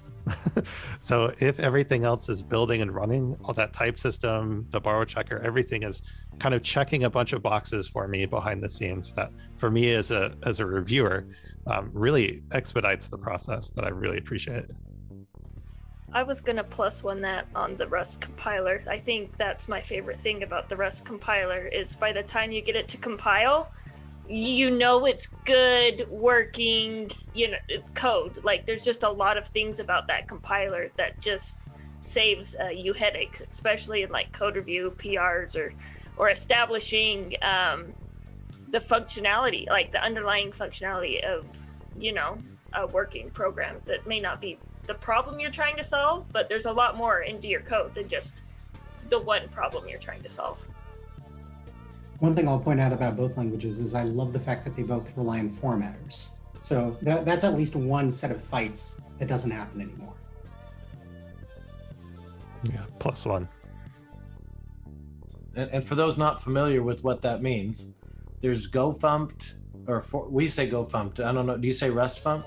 so if everything else is building and running, all that type system, the borrow checker, everything is kind of checking a bunch of boxes for me behind the scenes that for me as a as a reviewer um, really expedites the process that I really appreciate. I was gonna plus one that on the Rust compiler. I think that's my favorite thing about the Rust compiler is by the time you get it to compile, you know it's good working you know code. Like there's just a lot of things about that compiler that just saves uh, you headaches especially in like code review prs or or establishing um, the functionality like the underlying functionality of you know a working program that may not be the problem you're trying to solve but there's a lot more into your code than just the one problem you're trying to solve one thing I'll point out about both languages is I love the fact that they both rely on formatters. So that, that's at least one set of fights that doesn't happen anymore. Yeah, plus one. And, and for those not familiar with what that means, there's gofumpt, or for, we say gofumpt. I don't know. Do you say rustfumpt?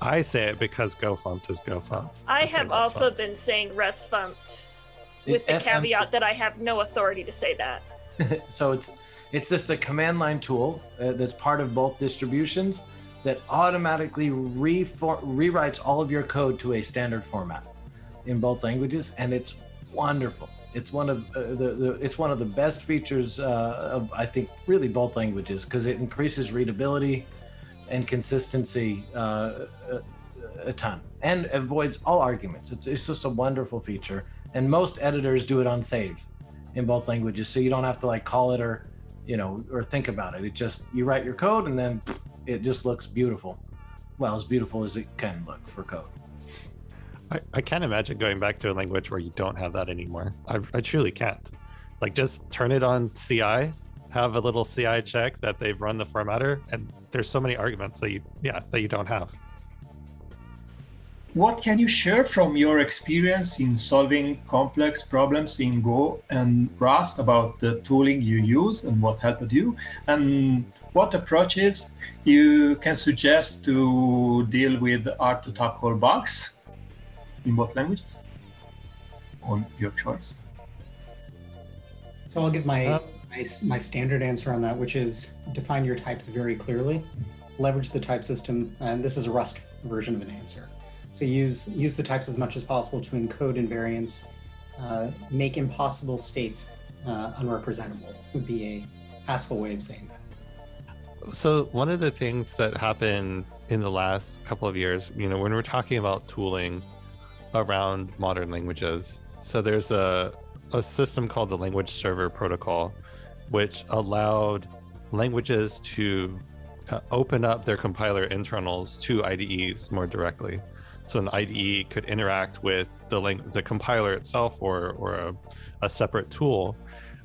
I say it because gofumpt is gofumpt. I, I have also been saying rustfumpt with the caveat that I have no authority to say that. so it's it's just a command line tool uh, that's part of both distributions that automatically rewrites all of your code to a standard format in both languages, and it's wonderful. It's one of uh, the, the it's one of the best features uh, of I think really both languages because it increases readability and consistency uh, a, a ton and avoids all arguments. It's it's just a wonderful feature, and most editors do it on save in both languages so you don't have to like call it or you know or think about it. It just you write your code and then it just looks beautiful. Well as beautiful as it can look for code. I, I can't imagine going back to a language where you don't have that anymore. I, I truly can't. Like just turn it on ci have a little ci check that they've run the formatter and there's so many arguments that you yeah that you don't have what can you share from your experience in solving complex problems in Go and Rust about the tooling you use and what helped you? And what approaches you can suggest to deal with hard to tackle bugs in both languages? On your choice. So I'll give my, uh, my, my standard answer on that, which is define your types very clearly, leverage the type system, and this is a Rust version of an answer so use use the types as much as possible to encode invariants, uh, make impossible states uh, unrepresentable would be a Haskell way of saying that. So one of the things that happened in the last couple of years, you know, when we're talking about tooling around modern languages, so there's a a system called the Language Server Protocol, which allowed languages to uh, open up their compiler internals to IDEs more directly. So an IDE could interact with the the compiler itself, or or a, a separate tool,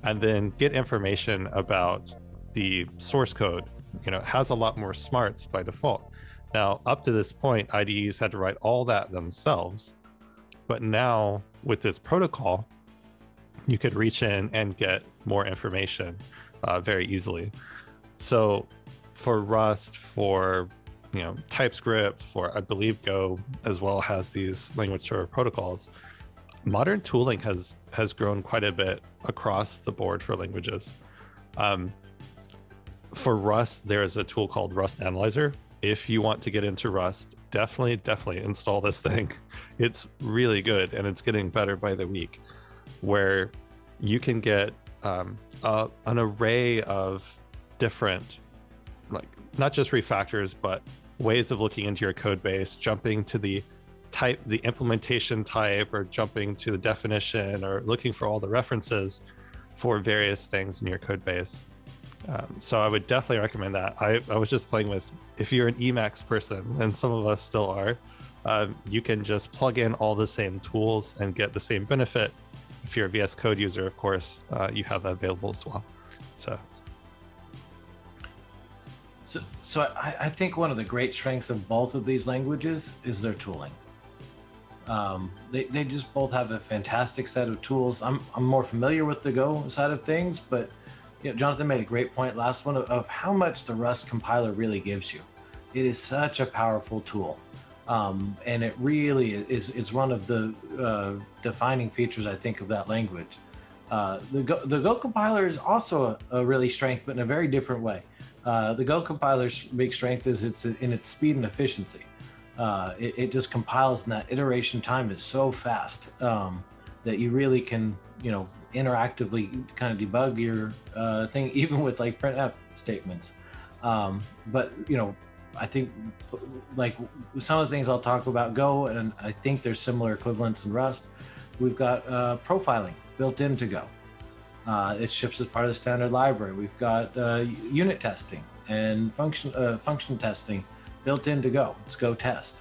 and then get information about the source code. You know, it has a lot more smarts by default. Now, up to this point, IDEs had to write all that themselves, but now with this protocol, you could reach in and get more information uh, very easily. So, for Rust, for you know TypeScript for I believe Go as well has these language server protocols. Modern tooling has has grown quite a bit across the board for languages. Um, for Rust, there is a tool called Rust Analyzer. If you want to get into Rust, definitely definitely install this thing. It's really good and it's getting better by the week. Where you can get um, a, an array of different like not just refactors, but ways of looking into your code base, jumping to the type the implementation type or jumping to the definition or looking for all the references for various things in your code base. Um, so I would definitely recommend that. I, I was just playing with, if you're an Emacs person, and some of us still are, um, you can just plug in all the same tools and get the same benefit. If you're a VS Code user, of course, uh, you have that available as well. So So, so I, I think one of the great strengths of both of these languages is their tooling. Um, they, they just both have a fantastic set of tools. I'm, I'm more familiar with the Go side of things, but you know, Jonathan made a great point last one of, of how much the Rust compiler really gives you. It is such a powerful tool. Um, and it really is, is one of the uh, defining features, I think, of that language. Uh, the, Go, the Go compiler is also a, a really strength, but in a very different way. Uh, the Go compiler's big strength is it's in its speed and efficiency. Uh, it, it, just compiles, and that iteration time is so fast um, that you really can, you know, interactively kind of debug your uh, thing, even with like printf statements. Um, but you know, I think like some of the things I'll talk about Go, and I think there's similar equivalents in Rust. We've got uh, profiling built into Go. Uh, it ships as part of the standard library. We've got uh, unit testing and function uh, function testing built in to Go. It's Go test.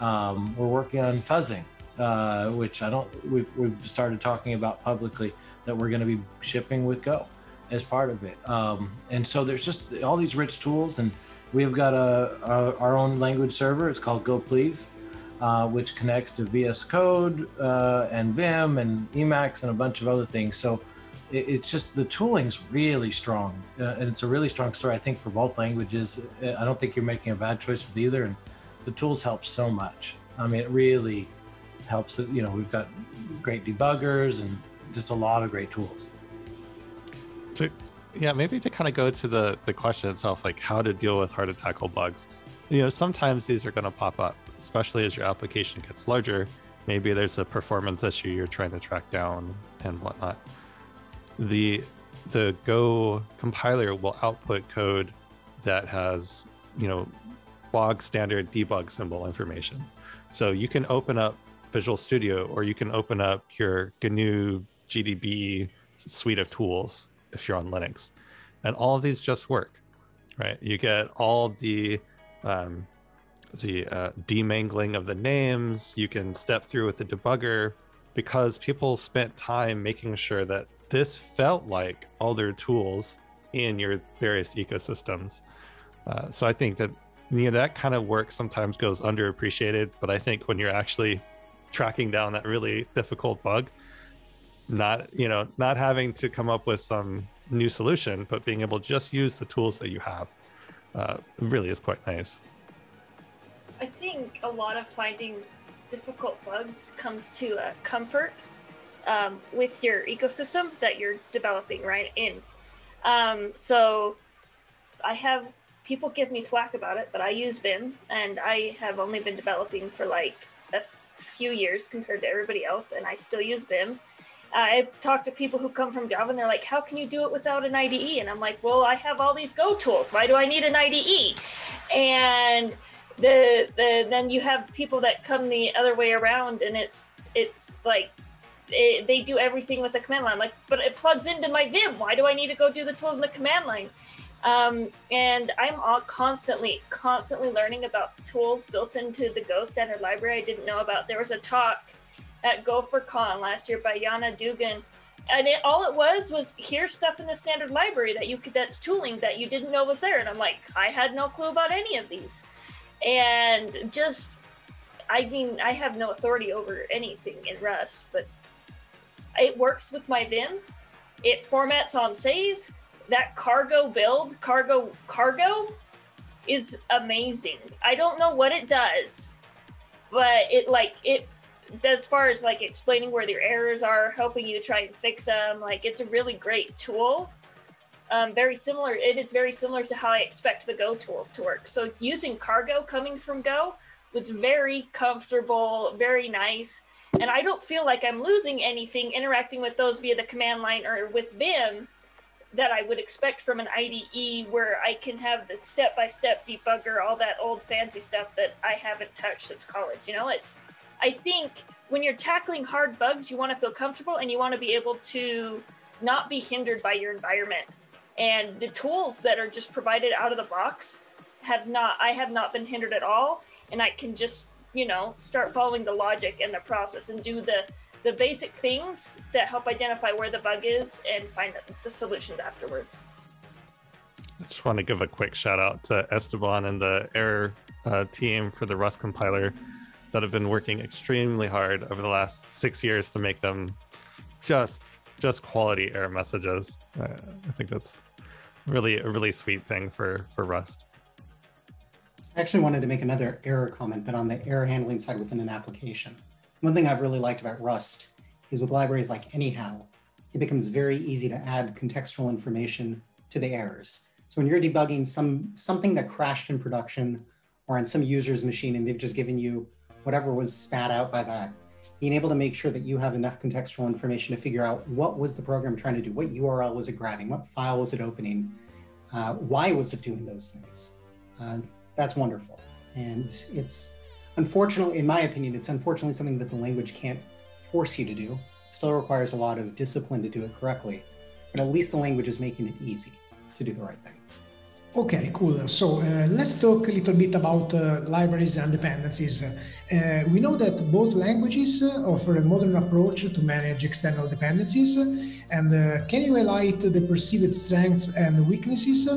Um, we're working on fuzzing, uh, which I don't. We've we've started talking about publicly that we're going to be shipping with Go as part of it. Um, and so there's just all these rich tools, and we've got a, a our own language server. It's called gopls. Uh, which connects to VS Code uh, and Vim and Emacs and a bunch of other things. So it, it's just the tooling's really strong, uh, and it's a really strong story. I think for both languages. Uh, I don't think you're making a bad choice with either, and the tools help so much. I mean, it really helps. You know, we've got great debuggers and just a lot of great tools. To, yeah, maybe to kind of go to the the question itself, like how to deal with hard to tackle bugs. You know, sometimes these are going to pop up, especially as your application gets larger. Maybe there's a performance issue you're trying to track down and whatnot the the Go compiler will output code that has you know bog standard debug symbol information. So you can open up Visual Studio or you can open up your GNU GDB suite of tools if you're on Linux, and all of these just work, right? You get all the um, the uh, demangling of the names. You can step through with the debugger because people spent time making sure that this felt like other tools in your various ecosystems. Uh, so I think that you know that kind of work sometimes goes underappreciated, but I think when you're actually tracking down that really difficult bug, not you know not having to come up with some new solution, but being able to just use the tools that you have, uh, really is quite nice. I think a lot of finding difficult bugs comes to comfort um, with your ecosystem that you're developing right in. Um, so I have people give me flack about it, but I use Vim and I have only been developing for like a few years compared to everybody else, and I still use Vim. I talk to people who come from Java and they're like, how can you do it without an IDE? And I'm like, well, I have all these Go tools. Why do I need an IDE? And the, the then you have people that come the other way around and it's it's like it, they do everything with a command line. Like, but it plugs into my Vim. Why do I need to go do the tools in the command line? Um, and I'm constantly, constantly learning about tools built into the Go standard library. I didn't know about. There was a talk at Gophercon last year by Jaana Dogan, and it, all it was was here's stuff in the standard library that you could that's tooling that you didn't know was there. And I'm like, I had no clue about any of these, and just. I mean, I have no authority over anything in Rust, but it works with my Vim. It formats on save. That cargo build, cargo cargo, is amazing. I don't know what it does, but it like it as far as like explaining where your errors are, helping you try and fix them. Like it's a really great tool. Um, very similar. It is very similar to how I expect the Go tools to work. So using cargo coming from Go was very comfortable, very nice and I don't feel like I'm losing anything interacting with those via the command line or with Vim that I would expect from an IDE where I can have the step by step debugger, all that old fancy stuff that I haven't touched since college. You know, it's I think when you're tackling hard bugs, you want to feel comfortable and you want to be able to not be hindered by your environment. And the tools that are just provided out of the box have not, I have not been hindered at all. And I can just, you know, start following the logic and the process and do the, the basic things that help identify where the bug is and find the solutions afterward. I just want to give a quick shout out to Esteban and the error uh, team for the Rust compiler that have been working extremely hard over the last six years to make them just just quality error messages. Uh, I think that's really a really sweet thing for for Rust. I actually wanted to make another error comment, but on the error handling side within an application. One thing I've really liked about Rust is with libraries like Anyhow, it becomes very easy to add contextual information to the errors. So when you're debugging some something that crashed in production or on some user's machine and they've just given you whatever was spat out by that, being able to make sure that you have enough contextual information to figure out what was the program trying to do, what URL was it grabbing, what file was it opening, uh, why was it doing those things. Uh, that's wonderful. And it's unfortunately, in my opinion, it's unfortunately something that the language can't force you to do. It still requires a lot of discipline to do it correctly, but at least the language is making it easy to do the right thing. Okay, cool. So uh, let's talk a little bit about uh, libraries and dependencies. Uh, we know that both languages uh, offer a modern approach to manage external dependencies. And uh, can you highlight the perceived strengths and weaknesses?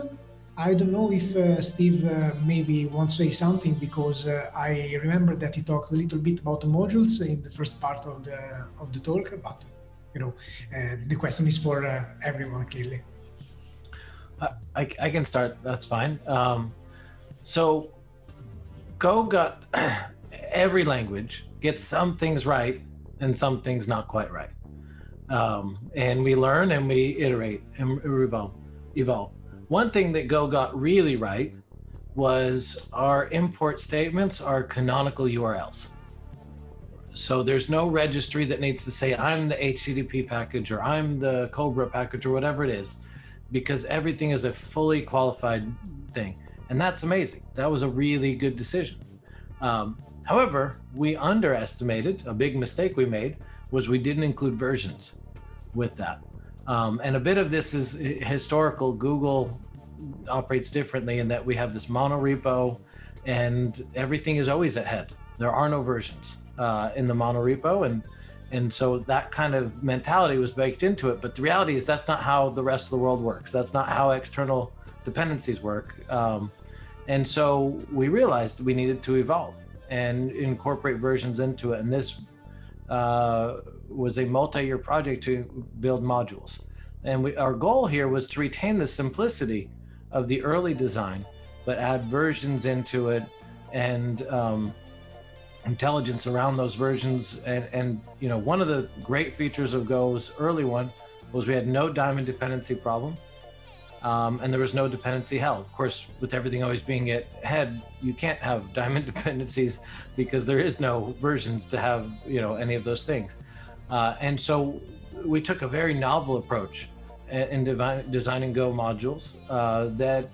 I don't know if uh, Steve maybe wants to say something because I remember that he talked a little bit about modules in the first part of the of the talk, but you know, the question is for everyone clearly. I, I can start. That's fine. Um, so, Go got every language gets some things right and some things not quite right. Um, and we learn and we iterate and evolve. Evolve. One thing that Go got really right was our import statements are canonical URLs. So there's no registry that needs to say I'm the HTTP package or I'm the Cobra package or whatever it is because everything is a fully qualified thing. And that's amazing. That was a really good decision. Um, however, we underestimated a big mistake we made was we didn't include versions with that. Um, and a bit of this is historical. Google operates differently in that we have this mono repo, and everything is always ahead. There are no versions uh, in the monorepo. And and so that kind of mentality was baked into it but the reality is that's not how the rest of the world works that's not how external dependencies work um, and so we realized we needed to evolve and incorporate versions into it and this uh, was a multi-year project to build modules and we, our goal here was to retain the simplicity of the early design but add versions into it and um, intelligence around those versions. And, and you know, one of the great features of Go's early one was we had no diamond dependency problem. Um, and there was no dependency hell. Of course, with everything always being at head, you can't have diamond dependencies because there is no versions to have you know any of those things. Uh, and so we took a very novel approach in designing Go modules uh, that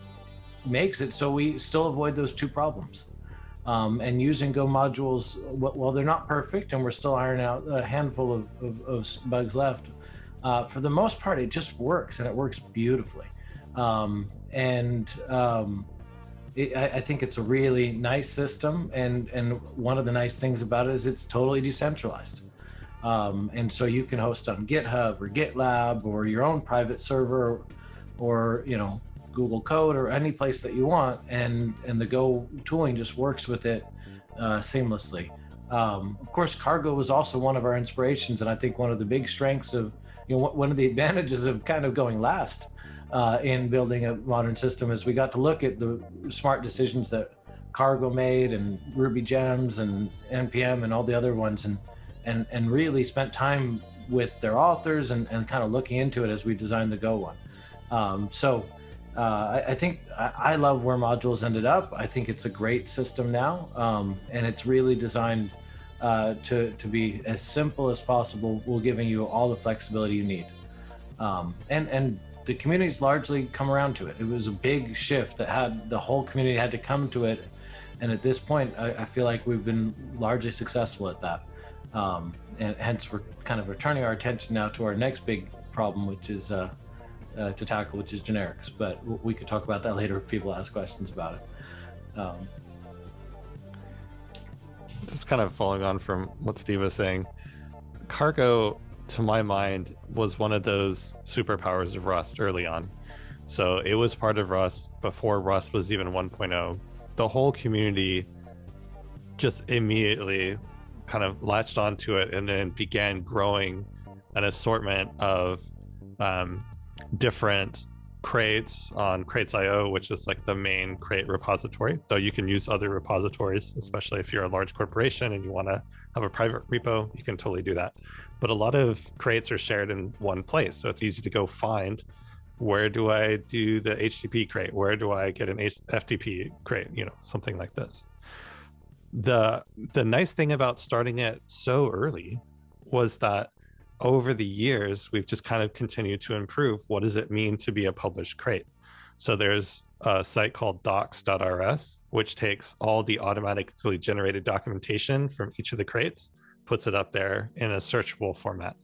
makes it so we still avoid those two problems um, and using Go modules, while they're not perfect and we're still ironing out a handful of, of, of bugs left, uh, for the most part, it just works and it works beautifully. Um, and um, it, I, I, think it's a really nice system. And, and one of the nice things about it is it's totally decentralized. Um, and so you can host on GitHub or GitLab or your own private server or, you know, Google Code or any place that you want, and and the Go tooling just works with it uh, seamlessly. Um, of course, Cargo was also one of our inspirations, and I think one of the big strengths of you know one of the advantages of kind of going last uh, in building a modern system is we got to look at the smart decisions that Cargo made and Ruby Gems and npm and all the other ones, and and and really spent time with their authors and, and kind of looking into it as we designed the Go one. Um, so uh, I, I, think I, I, love where modules ended up. I think it's a great system now, um, and it's really designed uh, to to be as simple as possible, while giving you all the flexibility you need. Um, and and the community's largely come around to it. It was a big shift that had the whole community had to come to it And at this point, I, I feel like we've been largely successful at that. Um, and hence, we're kind of returning our attention now to our next big problem, which is uh, uh, to tackle, which is generics. But we could talk about that later if people ask questions about it. Um, Just kind of following on from what Steve was saying, cargo, to my mind, was one of those superpowers of Rust early on. So it was part of Rust before Rust was even 1.0. The whole community just immediately kind of latched onto it and then began growing an assortment of um, different crates on crates.io which is like the main crate repository though you can use other repositories especially if you're a large corporation and you want to have a private repo you can totally do that. But a lot of crates are shared in one place so it's easy to go find where do i do the http crate? Where do i get an ftp crate? You know something like this the the nice thing about starting it so early was that over the years, we've just kind of continued to improve what does it mean to be a published crate. So there's a site called docs.rs, which takes all the automatically generated documentation from each of the crates, puts it up there in a searchable format.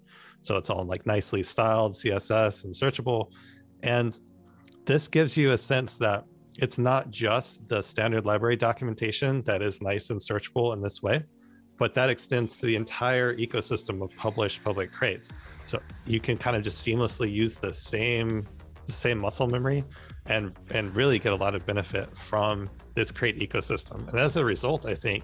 So it's all like nicely styled CSS and searchable. And this gives you a sense that it's not just the standard library documentation that is nice and searchable in this way, but that extends to the entire ecosystem of published public crates. So you can kind of just seamlessly use the same the same muscle memory and and really get a lot of benefit from this crate ecosystem. And as a result, I think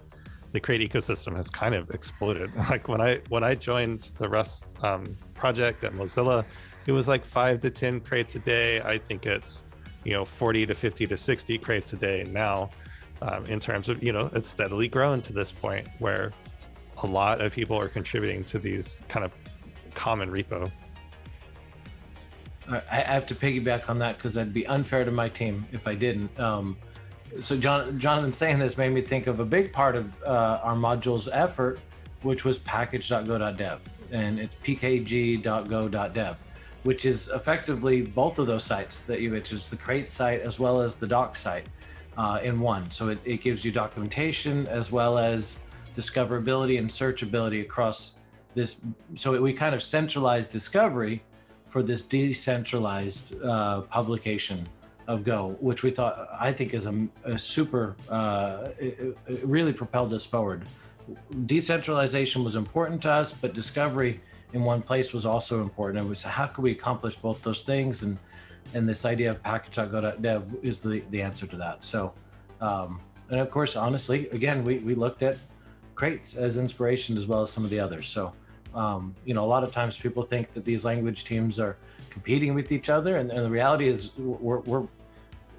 the crate ecosystem has kind of exploded. Like when I when I joined the Rust um, project at Mozilla, it was like five to ten crates a day. I think it's you know 40 to 50 to 60 crates a day now. Um, in terms of you know it's steadily grown to this point where a lot of people are contributing to these kind of common repo. I have to piggyback on that because i'd be unfair to my team if I didn't. Um, so John, Jonathan saying this made me think of a big part of uh, our module's effort, which was package.go.dev, and it's pkg.go.dev, which is effectively both of those sites that you mentioned, the crate site as well as the doc site uh, in one. So it, it gives you documentation as well as discoverability and searchability across this. So we kind of centralized discovery for this decentralized uh, publication of Go, which we thought I think is a, a super. Uh, it, it really propelled us forward. Decentralization was important to us, but discovery in one place was also important. And we said, how can we accomplish both those things? And and this idea of package package.go.dev is the the answer to that. So. Um, and of course, honestly, again, we, we looked at crates as inspiration as well as some of the others. So, um, you know, a lot of times people think that these language teams are competing with each other, and, and the reality is we're, we're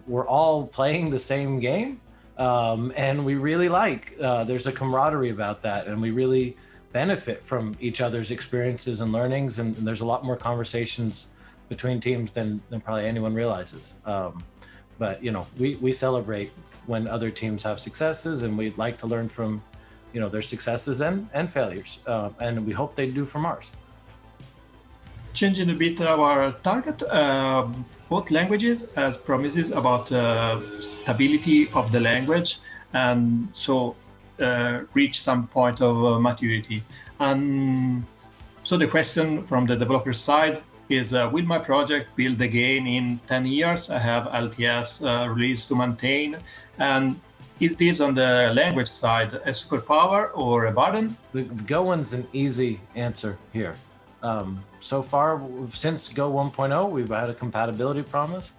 we're all playing the same game, um, and we really like. Uh, there's a camaraderie about that, and we really benefit from each other's experiences and learnings, and, and there's a lot more conversations between teams than, than probably anyone realizes. Um, but you know, we we celebrate when other teams have successes, and we'd like to learn from you know their successes and and failures, uh, and we hope they do from ours. Changing a bit our target, uh, both languages as promises about uh, stability of the language, and so reach some point of uh, maturity. And so the question from the developer side is uh, will my project build again in 10 years i have lts uh, release to maintain and is this on the language side a superpower or a burden? The Go one's an easy answer here. Um, so far, since Go 1.0, we've had a compatibility promise,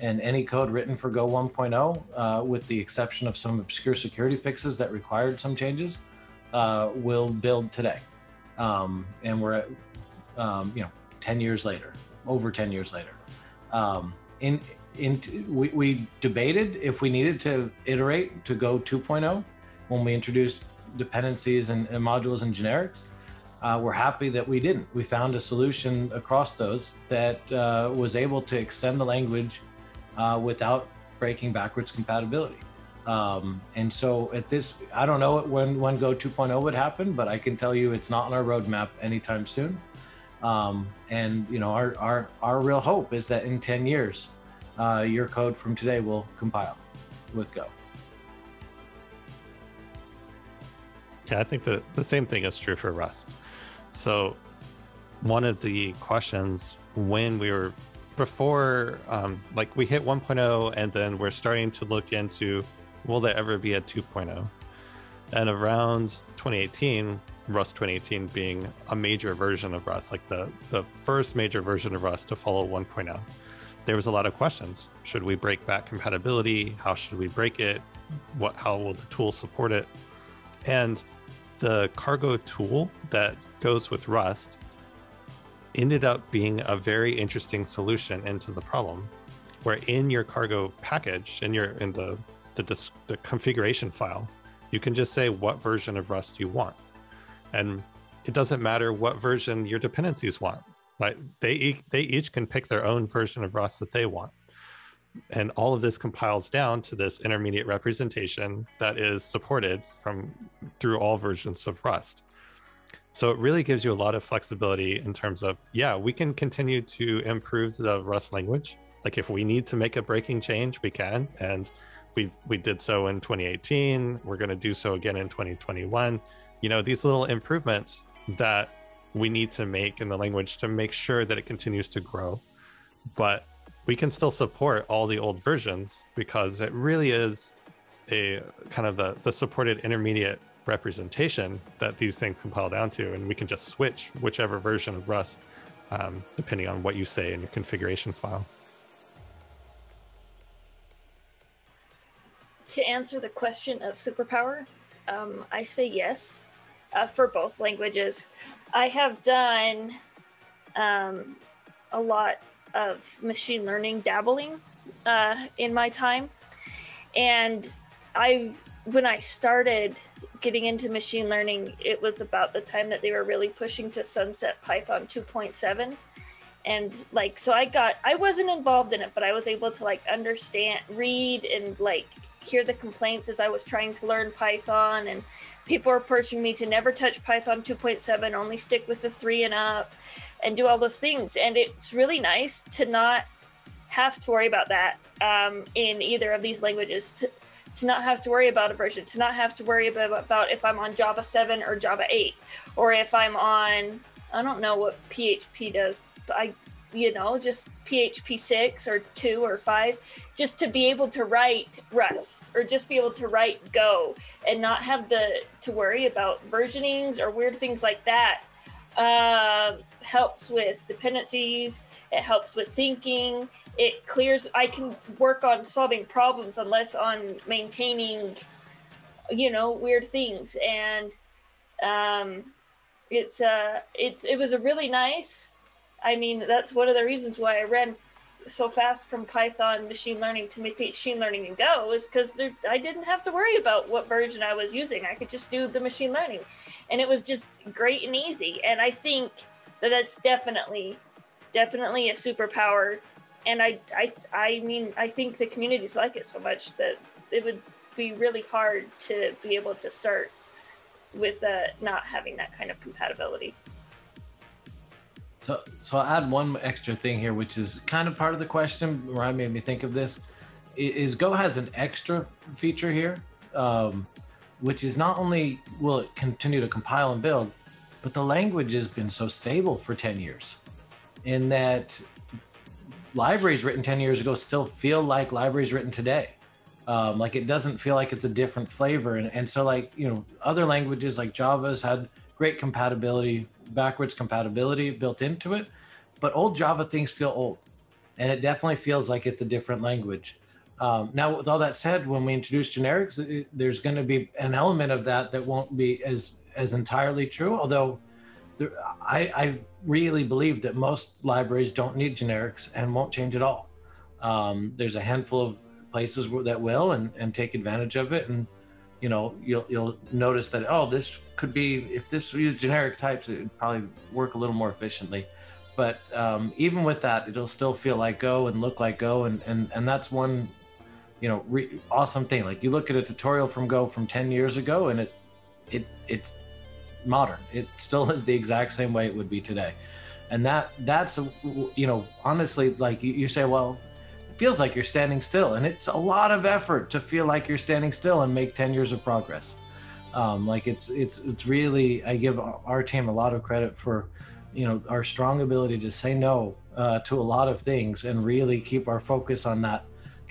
and any code written for Go 1.0, uh, with the exception of some obscure security fixes that required some changes, uh, will build today. Um, and we're at, um, you know, 10 years later, over 10 years later. Um, in in, we, we debated if we needed to iterate to go 2.0 when we introduced dependencies and, and modules and generics. Uh, we're happy that we didn't. We found a solution across those that uh, was able to extend the language uh, without breaking backwards compatibility. Um, and so at this, I don't know when when Go 2.0 would happen, but I can tell you it's not on our roadmap anytime soon. Um, and you know, our, our our real hope is that in 10 years, uh, your code from today will compile with Go. Yeah, I think the, the same thing is true for Rust. So, one of the questions when we were before, um, like we hit 1.0, and then we're starting to look into will there ever be a 2.0? And around 2018, Rust 2018 being a major version of Rust, like the, the first major version of Rust to follow 1.0, there was a lot of questions. Should we break back compatibility? How should we break it? What how will the tool support it? And the cargo tool that goes with Rust ended up being a very interesting solution into the problem where in your cargo package in your in the the, the configuration file you can just say what version of rust you want. And it doesn't matter what version your dependencies want like they they each can pick their own version of rust that they want. And all of this compiles down to this intermediate representation that is supported from through all versions of rust so it really gives you a lot of flexibility in terms of yeah we can continue to improve the rust language. Like if we need to make a breaking change we can. And we we did so in 2018 we're going to do so again in 2021 you know these little improvements that we need to make in the language to make sure that it continues to grow. But we can still support all the old versions because it really is a kind of the, the supported intermediate representation that these things compile down to and we can just switch whichever version of rust um, depending on what you say in your configuration file to answer the question of superpower um, i say yes uh, for both languages i have done um, a lot of machine learning dabbling uh, in my time. And I've, when I started getting into machine learning, it was about the time that they were really pushing to sunset Python 2.7. And like, so I got, I wasn't involved in it, but I was able to like understand, read, and like hear the complaints as I was trying to learn Python. And people were pushing me to never touch Python 2.7, only stick with the three and up and do all those things. And it's really nice to not have to worry about that um, in either of these languages. To, not have to worry about a version, to not have to worry about, about if I'm on Java 7 or Java 8, or if I'm on, I don't know what PHP does, but I, you know, just PHP 6 or 2 or 5, just to be able to write Rust or just be able to write Go and not have the to worry about versionings or weird things like that uh, helps with dependencies. It helps with thinking. It clears. I can work on solving problems unless on maintaining, you know, weird things. And um, it's uh, it's it was a really nice. I mean, that's one of the reasons why I ran so fast from Python machine learning to machine learning and Go is because I didn't have to worry about what version I was using. I could just do the machine learning and it was just great and easy. And I think that that's definitely, definitely a superpower. And I, I, I mean, I think the communities like it so much that it would be really hard to be able to start with uh, not having that kind of compatibility. So, so I'll add one extra thing here, which is kind of part of the question. Ryan made me think of this. Is Go has an extra feature here, um, which is not only will it continue to compile and build, but the language has been so stable for 10 years in that libraries written 10 years ago still feel like libraries written today. Um, like it doesn't feel like it's a different flavor. And, and so like, you know, other languages like Java's had great compatibility, backwards compatibility built into it, but old Java things feel old and it definitely feels like it's a different language. Um, now, with all that said, when we introduce generics, it, there's going to be an element of that that won't be as as entirely true. Although, there, I, I really believe that most libraries don't need generics and won't change at all. Um, there's a handful of places that will and, and take advantage of it, and you know you'll you'll notice that oh this could be if this used generic types it would probably work a little more efficiently. But um, even with that it'll still feel like go and look like go. And and, and that's one you know re- awesome thing. Like you look at a tutorial from go from 10 years ago and it it it's modern. It still is the exact same way it would be today. And that that's you know honestly like you, you say well feels like you're standing still and it's a lot of effort to feel like you're standing still and make 10 years of progress Um, like it's it's it's really I give our team a lot of credit for, you know, our strong ability to say no uh, to a lot of things and really keep our focus on that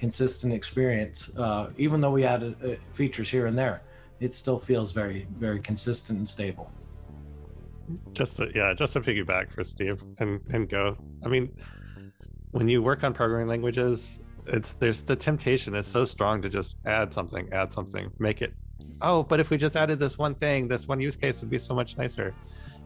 consistent experience. Uh, even though we added uh, features here and there, it still feels very very consistent and stable. Just to, yeah, just to piggyback for Steve and and go. I mean, when you work on programming languages, it's there's the temptation is so strong to just add something, add something, make it. Oh, but if we just added this one thing, this one use case would be so much nicer.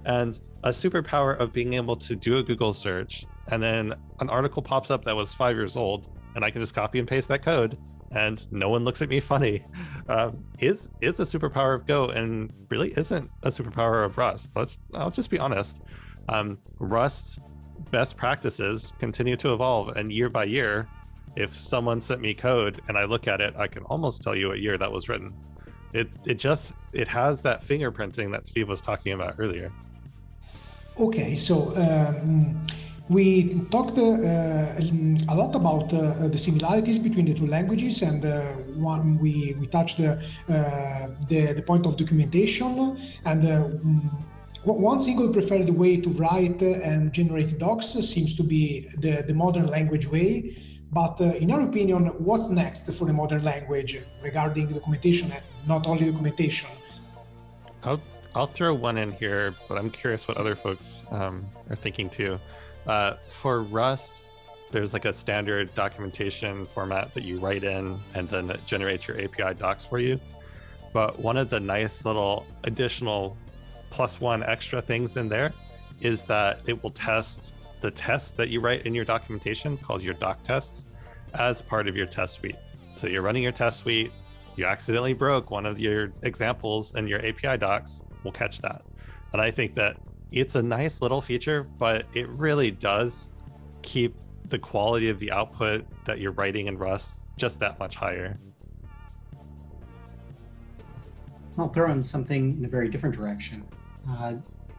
And a superpower of being able to do a Google search and then an article pops up that was five years old, and I can just copy and paste that code, and no one looks at me funny, um, is is a superpower of Go, and really isn't a superpower of Rust. Let's I'll just be honest. Um, Rust best practices continue to evolve, and year by year, if someone sent me code and I look at it, I can almost tell you what year that was written. It it just it has that fingerprinting that Steve was talking about earlier. Okay, so um, we talked uh, a lot about uh, the similarities between the two languages, and uh, one we we touched uh, the, the point of documentation and. One single preferred way to write and generate docs seems to be the, the modern language way. But uh, in our opinion, what's next for the modern language regarding documentation and not only documentation? I'll, I'll throw one in here, but I'm curious what other folks um, are thinking too. Uh, for Rust, there's like a standard documentation format that you write in and then it generates your API docs for you. But one of the nice little additional plus one extra things in there is that it will test the tests that you write in your documentation called your doc tests as part of your test suite. So you're running your test suite, you accidentally broke one of your examples in your API docs, we'll catch that. And I think that it's a nice little feature, but it really does keep the quality of the output that you're writing in Rust just that much higher. I'll throw in something in a very different direction. Uh,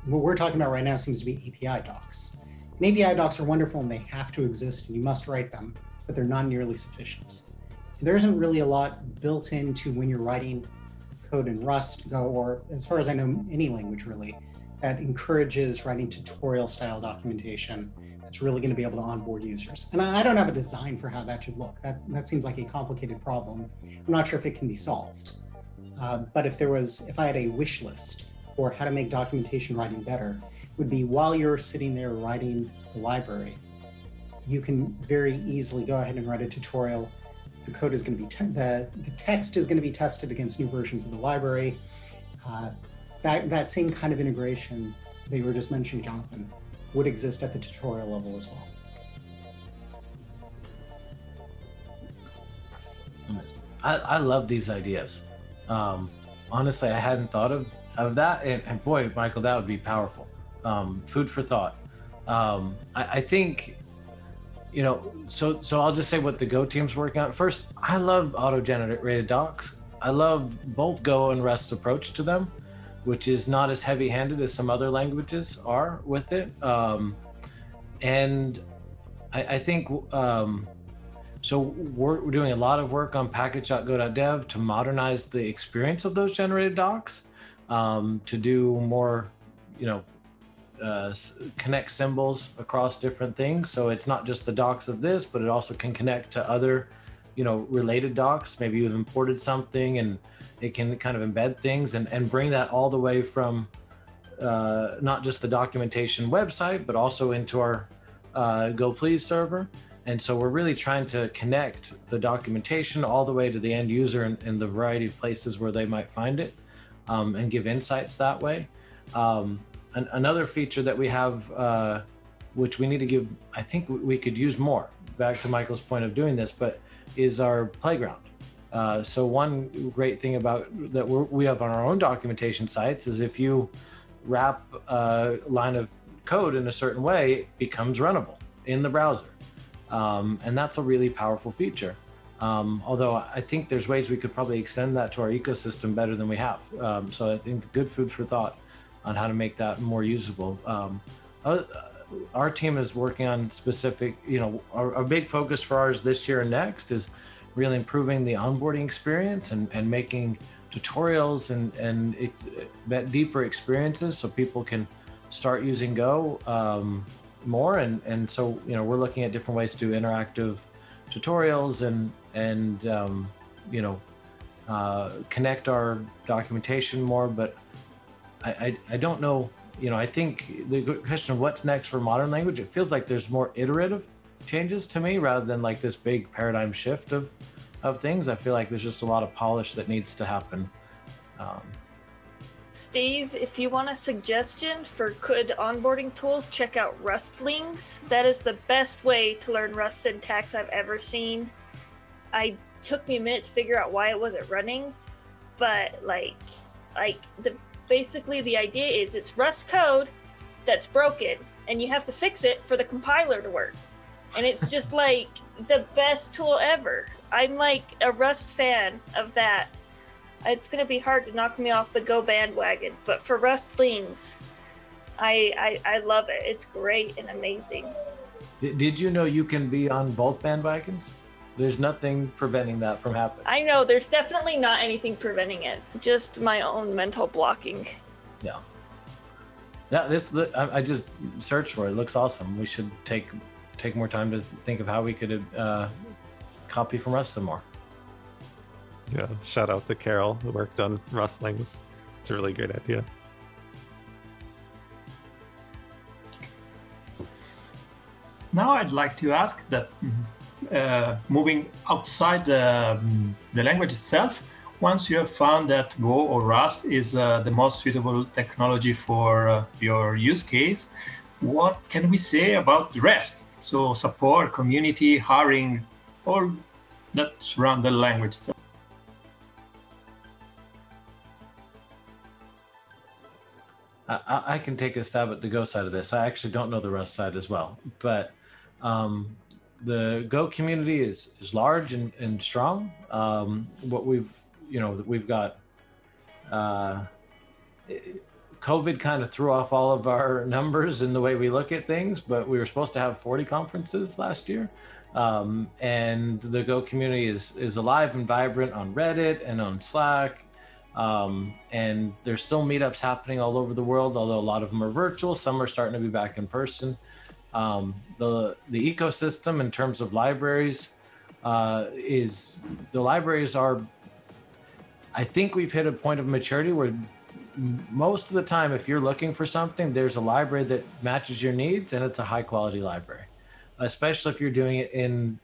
what we're talking about right now seems to be API docs. And API docs are wonderful and they have to exist and you must write them, but they're not nearly sufficient. There isn't really a lot built into when you're writing code in Rust, Go, or as far as I know, any language really, that encourages writing tutorial style documentation that's really going to be able to onboard users. And I, don't have a design for how that should look. That, that seems like a complicated problem. I'm not sure if it can be solved. Uh, but if there was, if I had a wish list for how to make documentation writing better, would be while you're sitting there writing the library, you can very easily go ahead and write a tutorial. The code is going to be, te- the, the text is going to be tested against new versions of the library. Uh, that, that same kind of integration that you were just mentioning, Jonathan, would exist at the tutorial level as well. I, I love these ideas. Um, honestly, I hadn't thought of, of that. And, and boy, Michael, that would be powerful. Um, food for thought. Um, I, I think, you know, so so I'll just say what the Go team's working on. First, I love auto-generated docs. I love both Go and Rust's approach to them which is not as heavy handed as some other languages are with it. Um, and I, I think um, so. We're, doing a lot of work on package.go.dev to modernize the experience of those generated docs, um, to do more, you know, uh, connect symbols across different things. So it's not just the docs of this, but it also can connect to other, you know, related docs. Maybe you've imported something and it can kind of embed things and, and bring that all the way from uh, not just the documentation website, but also into our uh, gopls server. And so we're really trying to connect the documentation all the way to the end user in, in the variety of places where they might find it um, and give insights that way. Um, an, another feature that we have, uh, which we need to give, I think we could use more, back to Michael's point of doing this, but is our playground. Uh, so one great thing about that we have on our own documentation sites is if you wrap a line of code in a certain way, it becomes runnable in the browser. Um, and that's a really powerful feature. Um, although I think there's ways we could probably extend that to our ecosystem better than we have. Um, so I think good food for thought on how to make that more usable. Um, uh, our team is working on specific, you know, our, our big focus for ours this year and next is really improving the onboarding experience and, and making tutorials and and it, deeper experiences so people can start using Go um, more. And and so you know we're looking at different ways to do interactive tutorials and and um, you know uh, connect our documentation more. But I, I I don't know. You know, I think the question of what's next for modern language, it feels like there's more iterative changes to me rather than like this big paradigm shift of of things. I feel like there's just a lot of polish that needs to happen. Um, Steve, if you want a suggestion for good onboarding tools, check out Rustlings. That is the best way to learn Rust syntax I've ever seen. I took me a minute to figure out why it wasn't running, but like, like the basically the idea is it's Rust code that's broken, and you have to fix it for the compiler to work. And it's just like the best tool ever. I'm like a Rust fan of that. It's gonna be hard to knock me off the Go bandwagon, but for Rustlings, I, I I love it. It's great and amazing. Did you know you can be on both bandwagons? There's nothing preventing that from happening. I know there's definitely not anything preventing it. Just my own mental blocking. Yeah. Yeah, this I just searched for it. it. Looks awesome. We should take take more time to think of how we could uh, copy from Rust some more. Yeah, shout out to Carol who worked on Rustlings. It's a really great idea. Now I'd like to ask that uh, moving outside the, the language itself, once you have found that Go or Rust is uh, the most suitable technology for uh, your use case, what can we say about the rest? So support, community, hiring, all that surround the language itself. I, I, can take a stab at the Go side of this. I actually don't know the Rust side as well, but um, the Go community is is large and, and strong. Um, what we've you know we've got uh, COVID kind of threw off all of our numbers in the way we look at things, but we were supposed to have 40 conferences last year. Um, and the Go community is is alive and vibrant on Reddit and on Slack. Um, and there's still meetups happening all over the world, although a lot of them are virtual. Some are starting to be back in person. Um, the the ecosystem in terms of libraries uh, is the libraries are. I think we've hit a point of maturity where most of the time, if you're looking for something, there's a library that matches your needs, and it's a high quality library especially if you're doing it in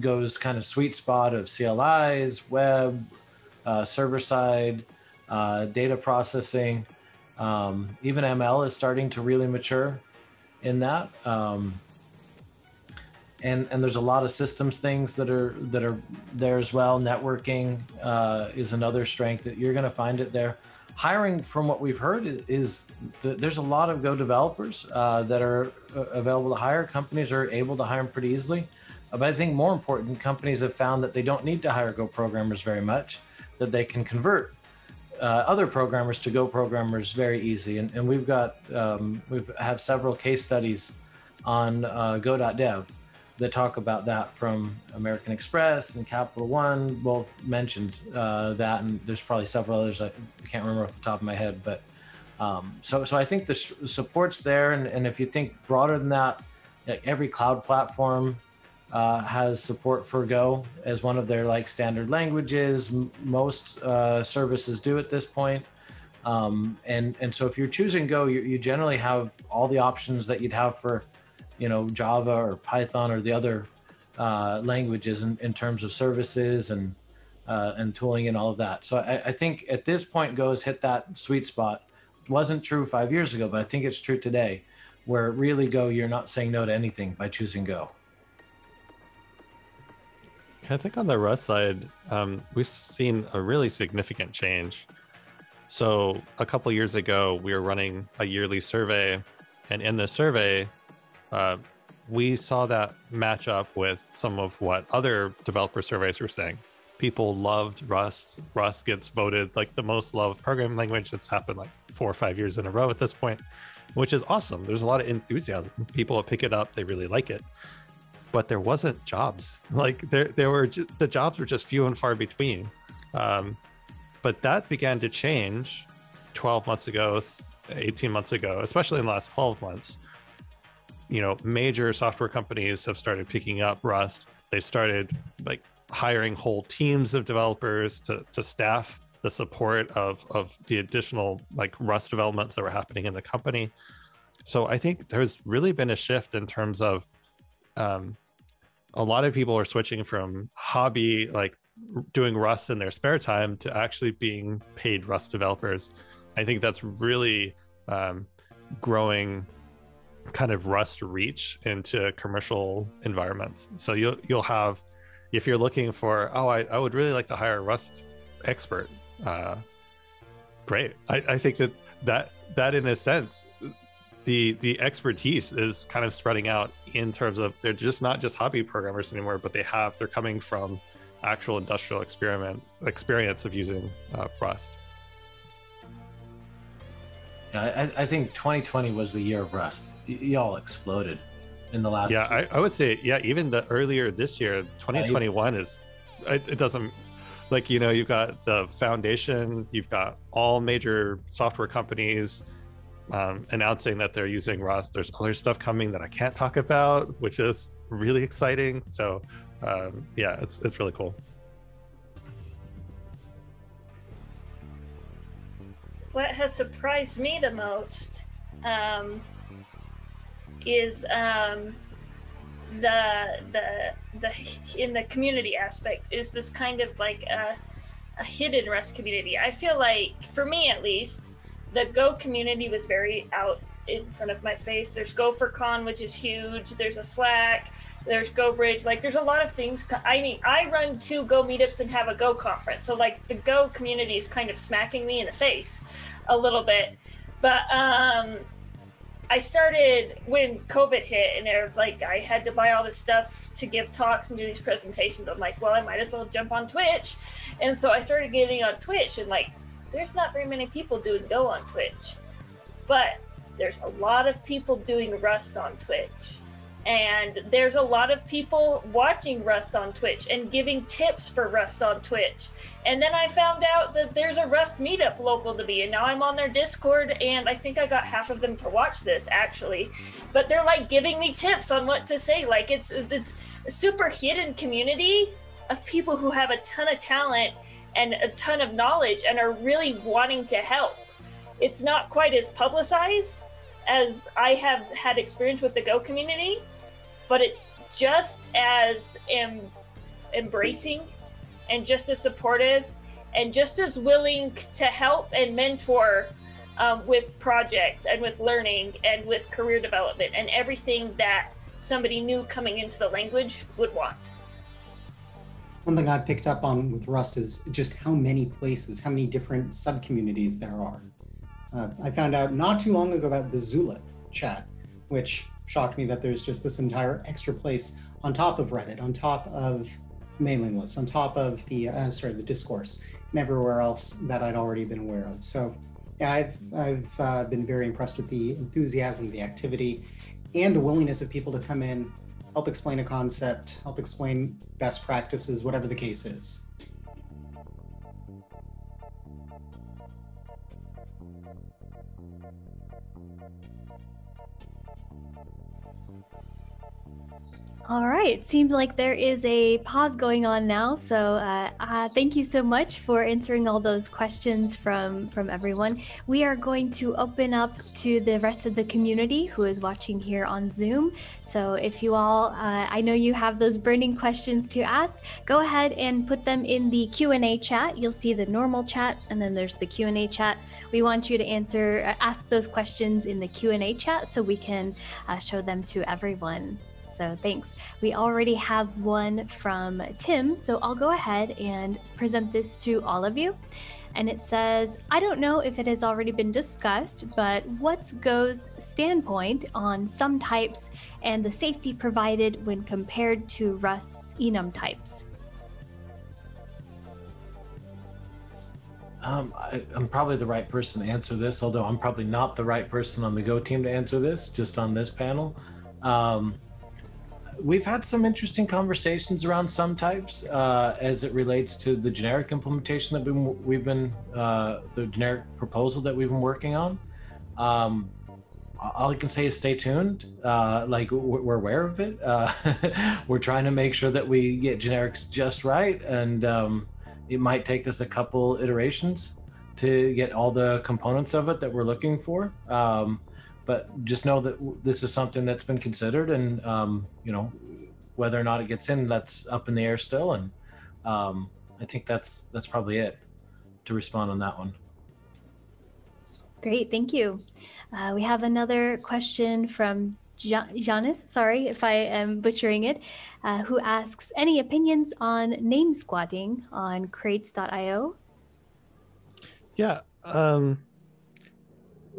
Go's kind of sweet spot of CLIs, web, uh, server side, uh, data processing. Um, even ML is starting to really mature in that. Um, and, and there's a lot of systems things that are that are there as well. Networking uh, is another strength that you're going to find it there hiring from what we've heard is, is there's a lot of go developers uh, that are uh, available to hire companies are able to hire them pretty easily but i think more important companies have found that they don't need to hire go programmers very much that they can convert uh, other programmers to go programmers very easy. And, and we've got um, we've have several case studies on uh, go.dev that talk about that from American Express and Capital One. Both mentioned uh, that, and there's probably several others. I can't remember off the top of my head. But um, so so I think the support's there, and, and if you think broader than that, like every cloud platform uh, has support for Go as one of their like standard languages. M- most uh, services do at this point. Um, and and so if you're choosing Go, you, you generally have all the options that you'd have for you know Java or Python or the other uh, languages in, in terms of services and uh, and tooling and all of that. So I, I, think at this point, Go's hit that sweet spot. It wasn't true five years ago, but I think it's true today, where really Go, you're not saying no to anything by choosing Go. I think on the Rust side, um, we've seen a really significant change. So a couple years ago, we were running a yearly survey, and in the survey, uh, we saw that match up with some of what other developer surveys were saying. People loved Rust. Rust gets voted like the most loved programming language. It's happened like four or five years in a row at this point, which is awesome. There's a lot of enthusiasm. People pick it up, they really like it. But there wasn't jobs. Like there, there were just the jobs were just few and far between. Um, but that began to change 12 months ago, 18 months ago, especially in the last 12 months. You know, major software companies have started picking up Rust. They started like hiring whole teams of developers to, to staff the support of, of the additional like Rust developments that were happening in the company. So I think there's really been a shift in terms of um, a lot of people are switching from hobby, like doing Rust in their spare time, to actually being paid Rust developers. I think that's really um, growing kind of Rust reach into commercial environments. So you'll you'll have if you're looking for oh I, I would really like to hire a Rust expert. Uh, great. I, I think that that that in a sense the the expertise is kind of spreading out in terms of they're just not just hobby programmers anymore, but they have they're coming from actual industrial experiment experience of using uh, Rust. Yeah, I, I, think 2020 was the year of Rust. Y- y'all exploded in the last. Yeah, I, I, would say yeah. Even the earlier this year, 2021 is it, it doesn't like you know you've got the foundation, you've got all major software companies um, announcing that they're using Rust. There's other stuff coming that I can't talk about, which is really exciting. So um, yeah, it's it's really cool. What has surprised me the most um, is um, the the the in the community aspect is this kind of like a, a hidden Rust community. I feel like, for me at least, the Go community was very out in front of my face. There's GopherCon, which is huge. There's a Slack. There's Go Bridge. Like, there's a lot of things. I mean, I run two Go meetups and have a Go conference. So, like, the Go community is kind of smacking me in the face a little bit. But um, I started when COVID hit, and it was like I had to buy all this stuff to give talks and do these presentations. I'm like, well, I might as well jump on Twitch, and so I started getting on Twitch, and like there's not very many people doing Go on Twitch, but there's a lot of people doing Rust on Twitch. And there's a lot of people watching Rust on Twitch and giving tips for Rust on Twitch. And then I found out that there's a Rust meetup local to me, and now I'm on their Discord, and I think I got half of them to watch this actually. But they're like giving me tips on what to say. Like it's it's a super hidden community of people who have a ton of talent and a ton of knowledge and are really wanting to help. It's not quite as publicized as I have had experience with the Go community, but it's just as em- embracing and just as supportive and just as willing to help and mentor um, with projects and with learning and with career development and everything that somebody new coming into the language would want one thing I picked up on with Rust is just how many places, how many different subcommunities there are. Uh, I found out not too long ago about the Zulip chat, which shocked me that there's just this entire extra place on top of Reddit, on top of mailing lists, on top of the uh, sorry the discourse, and everywhere else that I'd already been aware of. So, yeah, I've I've uh, been very impressed with the enthusiasm, the activity, and the willingness of people to come in help explain a concept, help explain best practices, whatever the case is. All right. It seems like there is a pause going on now. So uh, uh, thank you so much for answering all those questions from from everyone. We are going to open up to the rest of the community who is watching here on Zoom. So if you all, uh, I know you have those burning questions to ask, go ahead and put them in the Q and A chat. You'll see the normal chat, and then there's the Q and A chat. We want you to answer, uh, ask those questions in the Q and A chat so we can uh, show them to everyone. So thanks. We already have one from Tim, so I'll go ahead and present this to all of you. And it says, I don't know if it has already been discussed, but what's Go's standpoint on sum types and the safety provided when compared to Rust's enum types? Um, I, am probably the right person to answer this, although I'm probably not the right person on the Go team to answer this, just on this panel. Um, we've had some interesting conversations around sum types uh, as it relates to the generic implementation that we've been uh, the generic proposal that we've been working on. Um, all I can say is stay tuned. Uh, like we're aware of it. Uh, we're trying to make sure that we get generics just right, and um, it might take us a couple iterations to get all the components of it that we're looking for. Um, but just know that this is something that's been considered, and um, you know whether or not it gets in, that's up in the air still. And um, I think that's that's probably it to respond on that one. Great, thank you. Uh, we have another question from Janis, sorry if I am butchering it, uh, who asks any opinions on name squatting on crates.io? Yeah. Um,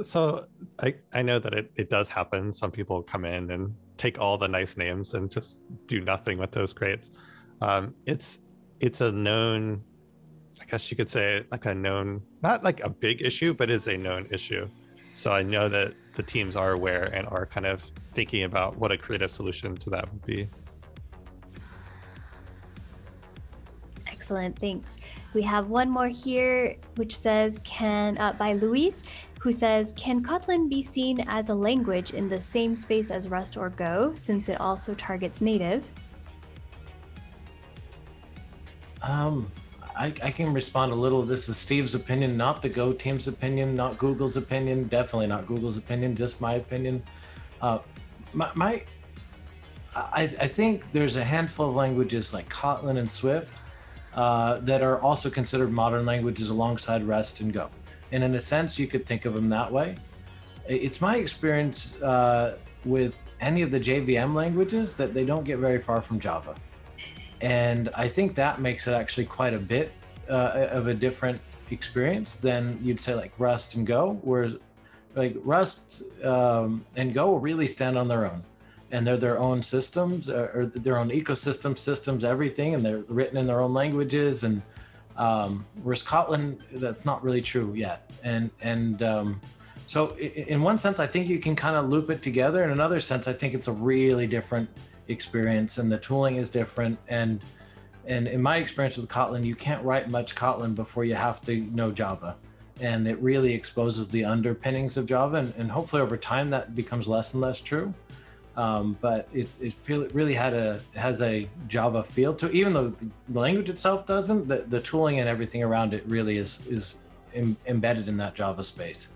so I, I know that it, it does happen. Some people come in and take all the nice names and just do nothing with those crates. Um, it's it's a known, I guess you could say like a known, not like a big issue, but is a known issue. So I know that the teams are aware and are kind of thinking about what a creative solution to that would be. Excellent, thanks. We have one more here, which says, "Can uh, by Luis, who says, can Kotlin be seen as a language in the same space as Rust or Go, since it also targets native?" Um, I, I, can respond a little. This is Steve's opinion, not the Go team's opinion, not Google's opinion, definitely not Google's opinion, just my opinion. Uh, my, my I, I, think there's a handful of languages like Kotlin and Swift uh, that are also considered modern languages alongside Rust and Go. And in a sense, you could think of them that way. It's my experience uh, with any of the JVM languages that they don't get very far from Java and I think that makes it actually quite a bit uh, of a different experience than you'd say like Rust and Go, whereas like Rust um, and Go really stand on their own, and they're their own systems uh, or their own ecosystem systems, everything, and they're written in their own languages. And um, whereas Kotlin, that's not really true yet, and and um, so in one sense, I think you can kind of loop it together. In another sense, I think it's a really different experience and the tooling is different. And and in my experience with kotlin you can't write much kotlin before you have to know java. And it really exposes the underpinnings of java. And, and hopefully over time that becomes less and less true um, but it, it feel it really had a has a java feel to it. even though the language itself doesn't the, the tooling and everything around it really is is Im- embedded in that java space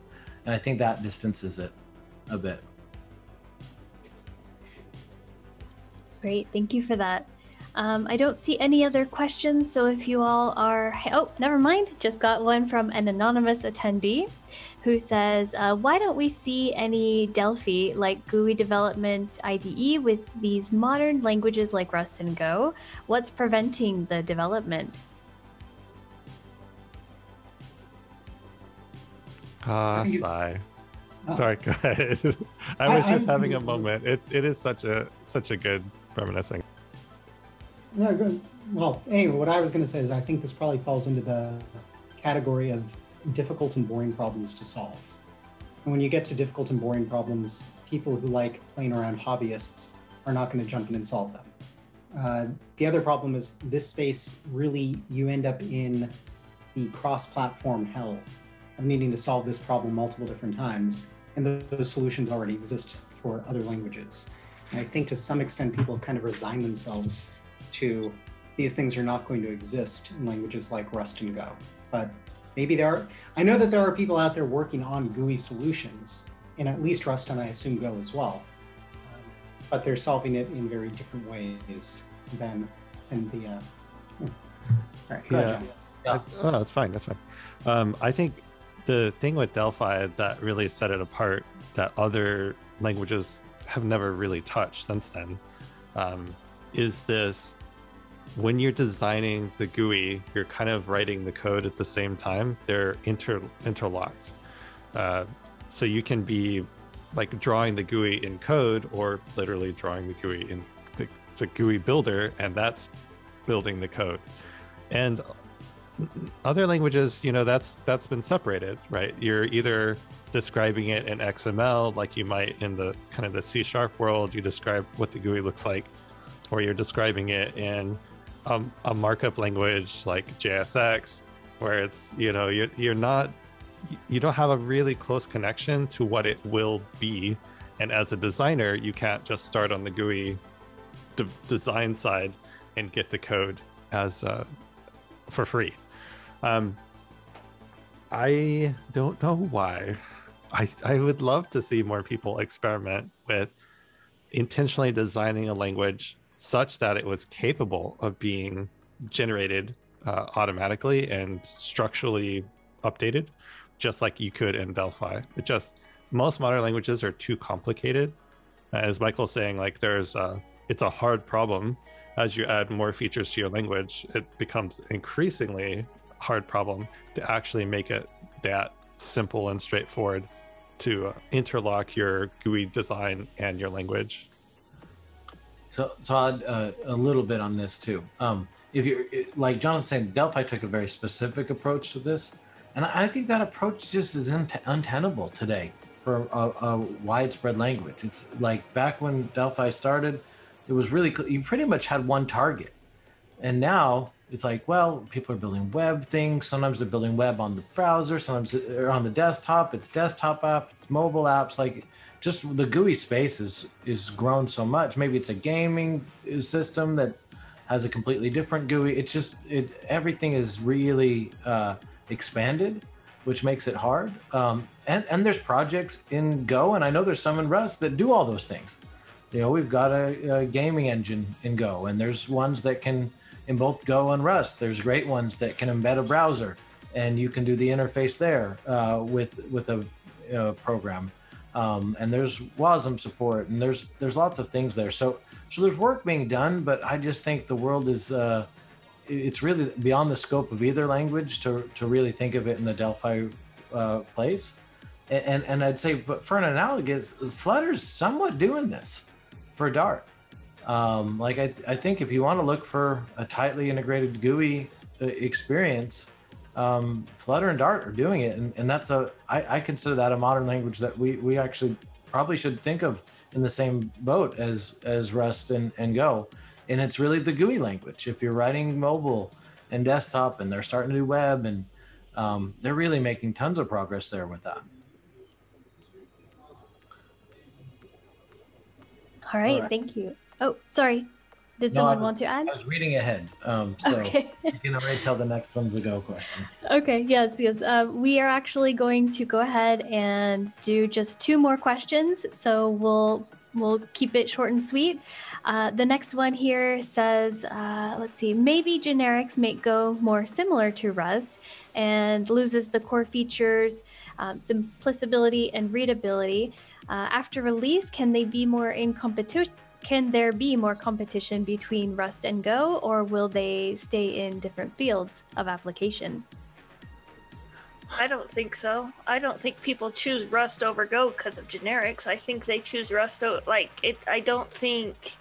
and i think that distances it a bit Great, thank you for that. Um, I don't see any other questions, so if you all are, oh, never mind, just got one from an anonymous attendee who says, uh, why don't we see any Delphi like GUI development IDE with these modern languages like Rust and Go? What's preventing the development? Ah, sigh. Uh, Sorry, go ahead. I was I, just I, having a moment. It, it is such a such a good reminiscing. No, well, anyway, what I was going to say is I think this probably falls into the category of difficult and boring problems to solve. And when you get to difficult and boring problems, people who like playing around hobbyists are not going to jump in and solve them. Uh, the other problem is this space really, you end up in the cross platform hell of needing to solve this problem multiple different times. And those solutions already exist for other languages. And I think to some extent, people have kind of resigned themselves to these things are not going to exist in languages like Rust and Go. But maybe there are, I know that there are people out there working on GUI solutions and at least Rust and I assume Go as well. Um, but they're solving it in very different ways than, than the. Uh, hmm. all right, yeah. Ahead, yeah. I, oh, that's fine. That's fine. Um, I think the thing with Delphi that really set it apart that other languages have never really touched since then um, is this when you're designing the GUI, you're kind of writing the code at the same time. They're inter interlocked. Uh, so you can be like drawing the GUI in code or literally drawing the GUI in the, the GUI builder, and that's building the code. And other languages, you know, that's that's been separated, right? You're either describing it in XML, like you might in the kind of the C sharp world. You describe what the GUI looks like or you're describing it in um, a markup language like JSX, where it's you know you're you're not you don't have a really close connection to what it will be, and as a designer, you can't just start on the GUI de- design side and get the code as uh, for free. Um, I don't know why. I I would love to see more people experiment with intentionally designing a language such that it was capable of being generated uh, automatically and structurally updated, just like you could in Delphi. It just most modern languages are too complicated. As Michael's saying, like there's a, it's a hard problem. As you add more features to your language, it becomes increasingly hard problem to actually make it that simple and straightforward to interlock your GUI design and your language. So, so I'll uh, a little bit on this too. Um, if you're like Jonathan saying, Delphi took a very specific approach to this, and I, think that approach just is un- untenable today for a, a, widespread language. It's like back when Delphi started, it was really you pretty much had one target, and now it's like, well, people are building web things. Sometimes they're building web on the browser. Sometimes they're on the desktop. It's desktop app, it's mobile apps. Like just the GUI space is is grown so much. Maybe it's a gaming system that has a completely different GUI. It's just it everything is really uh, expanded, which makes it hard. Um, and and there's projects in Go, and I know there's some in Rust that do all those things. You know, we've got a, a gaming engine in Go, and there's ones that can in both Go and Rust. There's great ones that can embed a browser, and you can do the interface there uh, with with a, a program. Um, and there's WASM support, and there's there's lots of things there. So so there's work being done, but I just think the world is uh, it's really beyond the scope of either language to to really think of it in the Delphi uh, place. And, and and I'd say, but for an analogous, Flutter's somewhat doing this for Dart. Um, like I, I think if you want to look for a tightly integrated GUI uh, experience, um, Flutter and Dart are doing it, and, and that's a I, I consider that a modern language that we we actually probably should think of in the same boat as as Rust and, and Go, and it's really the GUI language. If you're writing mobile and desktop, and they're starting to do web, and um, they're really making tons of progress there with that. All right, All right. thank you. Oh, sorry. Did no, someone was, want to add? I was reading ahead. Um, so okay. you can already tell the next one's a go question. Okay, yes, yes. Uh, we are actually going to go ahead and do just two more questions. So we'll we'll keep it short and sweet. Uh, the next one here says, uh, let's see, maybe generics make Go more similar to Rust and loses the core features, um, simplicity, and readability. Uh, after release, can they be more in competition? Can there be more competition between Rust and Go, or will they stay in different fields of application? I don't think so. I don't think people choose Rust over Go because of generics. I think they choose Rust over, like it. I don't think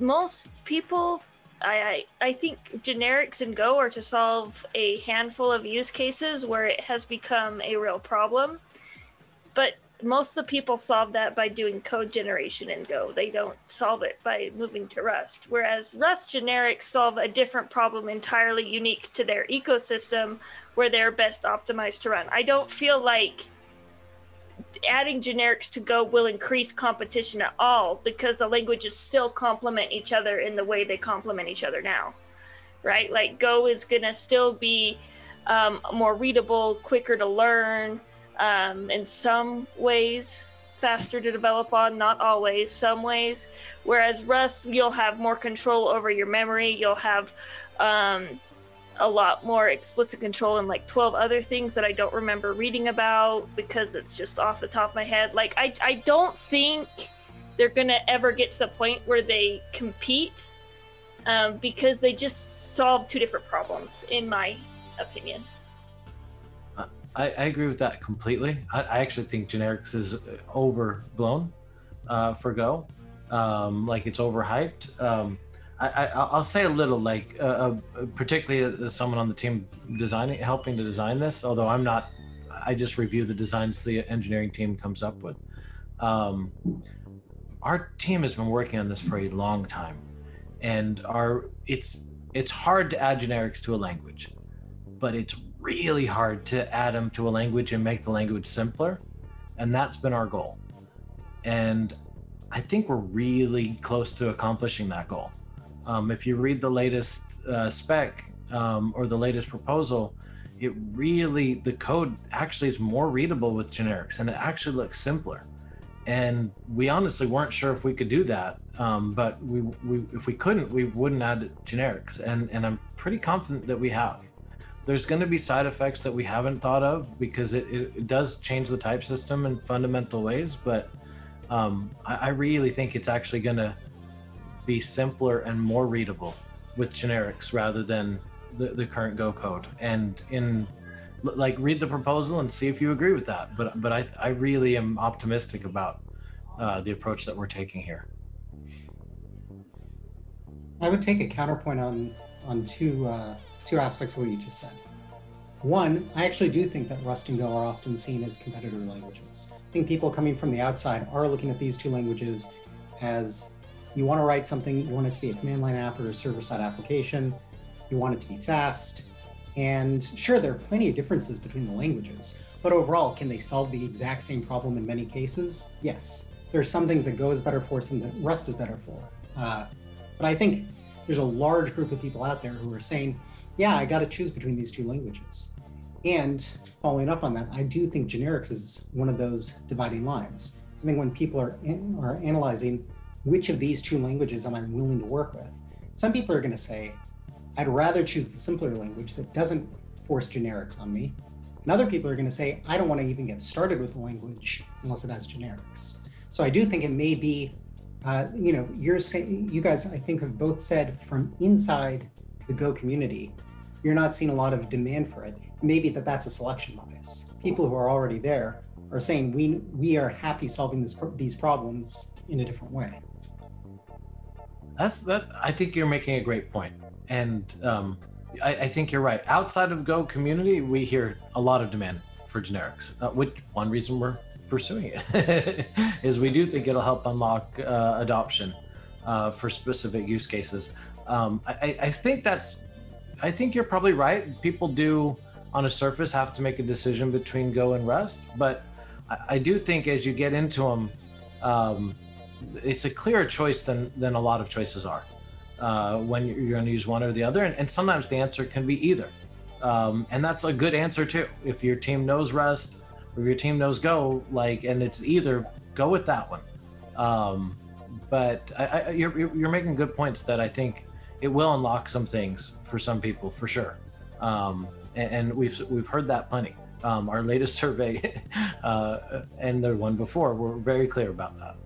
most people. I, I I think generics and Go are to solve a handful of use cases where it has become a real problem. But most of the people solve that by doing code generation in Go. They don't solve it by moving to Rust. Whereas Rust generics solve a different problem entirely unique to their ecosystem where they're best optimized to run. I don't feel like adding generics to Go will increase competition at all because the languages still complement each other in the way they complement each other now. Right? Like Go is going to still be um, more readable, quicker to learn um, in some ways faster to develop on, not always, some ways. Whereas Rust, you'll have more control over your memory, you'll have um, a lot more explicit control and like 12 other things that I don't remember reading about because it's just off the top of my head. Like, I, I don't think they're to ever get to the point where they compete um, because they just solve two different problems, in my opinion. I, I agree with that completely. I, I, actually think generics is overblown uh, for Go. Um, like it's overhyped. Um, I, will say a little, like uh, uh, particularly as someone on the team designing, helping to design this. Although I'm not, I just review the designs the engineering team comes up with. Um, our team has been working on this for a long time, and our it's it's hard to add generics to a language, but it's really hard to add them to a language and make the language simpler, and that's been our goal. And I think we're really close to accomplishing that goal. Um, if you read the latest uh, spec um, or the latest proposal, it really the code actually is more readable with generics and it actually looks simpler and we honestly weren't sure if we could do that um, but we, we if we couldn't we wouldn't add generics and and i'm pretty confident that we have there's going to be side effects that we haven't thought of because it, it, does change the type system in fundamental ways but um, I, I really think it's actually going to be simpler and more readable with generics rather than the, the current Go code. And in like read the proposal and see if you agree with that. But but I I really am optimistic about uh, the approach that we're taking here. I would take a counterpoint on on two uh, two aspects of what you just said. One, I actually do think that Rust and Go are often seen as competitor languages. I think people coming from the outside are looking at these two languages as you want to write something, you want it to be a command line app or a server side application, you want it to be fast. And sure, there are plenty of differences between the languages, but overall, can they solve the exact same problem in many cases? Yes. There are some things that Go is better for, some that Rust is better for. Uh, but I think there's a large group of people out there who are saying, yeah, I got to choose between these two languages. And following up on that, I do think generics is one of those dividing lines. I think when people are, in, are analyzing which of these two languages am I willing to work with, some people are going to say, I'd rather choose the simpler language that doesn't force generics on me. And other people are going to say, I don't want to even get started with the language unless it has generics. So I do think it may be, uh, you know, you're saying, you guys, I think, have both said from inside the Go community, you're not seeing a lot of demand for it. Maybe that that's a selection bias. People who are already there are saying we we are happy solving this, these problems in a different way. That's that. I think you're making a great point and um, I, I, think you're right. Outside of Go community, we hear a lot of demand for generics. Uh, which one reason we're pursuing it is we do think it'll help unlock uh, adoption uh, for specific use cases. Um, I, I, think that's. I think you're probably right. People do, on a surface, have to make a decision between Go and Rust, but I, I do think as you get into them, um, it's a clearer choice than than a lot of choices are uh, when you're going to use one or the other. And, and sometimes the answer can be either. Um, and that's a good answer too. If your team knows Rust or your team knows Go, like, and it's either, go with that one. Um, but I, I, you're, you're making good points that I think it will unlock some things for some people for sure. Um, and, and, we've we've heard that plenty. Um, our latest survey uh, and the one before were very clear about that.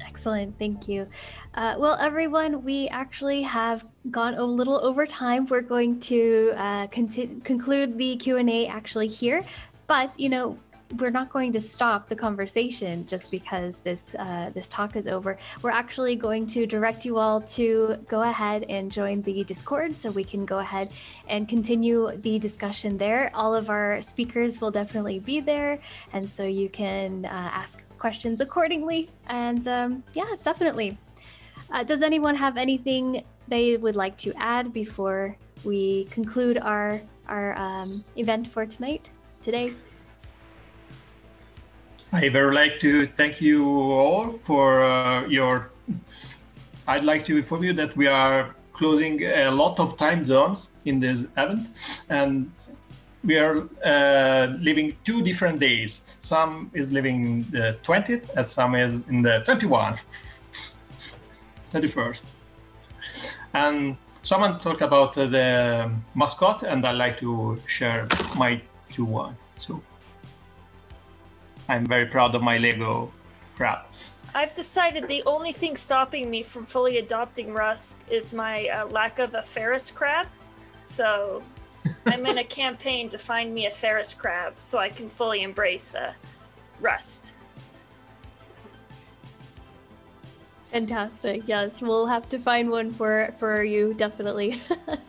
Excellent, thank you. Uh, well, everyone, we actually have gone a little over time. We're going to uh, conclude the Q and A actually here, but you know, we're not going to stop the conversation just because this uh, this talk is over. We're actually going to direct you all to go ahead and join the Discord so we can go ahead and continue the discussion there. All of our speakers will definitely be there, and so you can uh, ask questions accordingly. And um, yeah, definitely. Uh, does anyone have anything they would like to add before we conclude our our um, event for tonight today? I would like to thank you all for uh, your. I'd like to inform you that we are closing a lot of time zones in this event, and we are uh, living two different days. Some is living the 20th, and some is in the 21, 21st. And someone talked about the mascot, and I'd like to share my two one. So I'm very proud of my Lego crab. I've decided the only thing stopping me from fully adopting Rust is my uh, lack of a Ferris crab. So I'm in a campaign to find me a Ferris crab so I can fully embrace uh, Rust. Fantastic. Yes, we'll have to find one for for you definitely.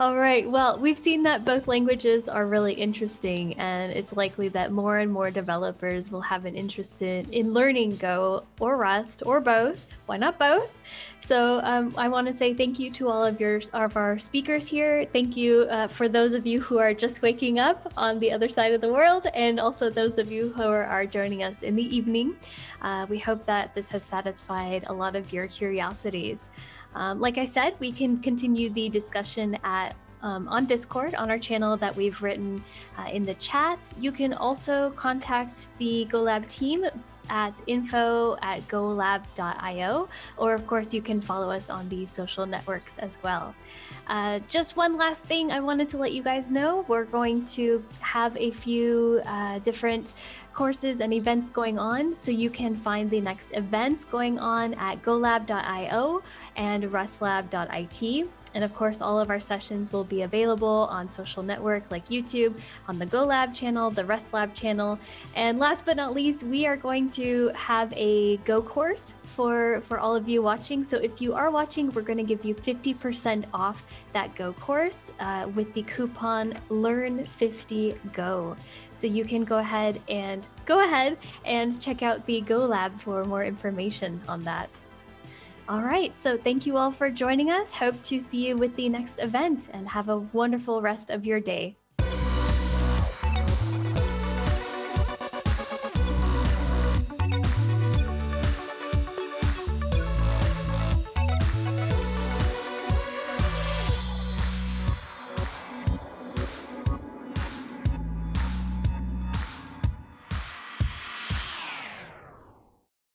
All right. Well, we've seen that both languages are really interesting, and it's likely that more and more developers will have an interest in, in learning Go or Rust or both. Why not both? So um, I want to say thank you to all of your of our speakers here. Thank you uh, for those of you who are just waking up on the other side of the world, and also those of you who are, joining us in the evening. Uh, we hope that this has satisfied a lot of your curiosities. Um, like I said, we can continue the discussion at um, on Discord on our channel that we've written uh, in the chat. You can also contact the GoLab team at info at golab.io, or of course, you can follow us on the social networks as well. Uh, just one last thing I wanted to let you guys know we're going to have a few uh, different courses and events going on. So you can find the next events going on at golab.io and rustlab.it. And of course, all of our sessions will be available on social network like YouTube, on the GoLab channel, the Rust Lab channel. And last but not least, we are going to have a Go course for, for all of you watching. So if you are watching, we're going to give you 50% off that Go course uh, with the coupon Learn50Go. So you can go ahead and go ahead and check out the Go Lab for more information on that. All right, so thank you all for joining us. Hope to see you with the next event and have a wonderful rest of your day.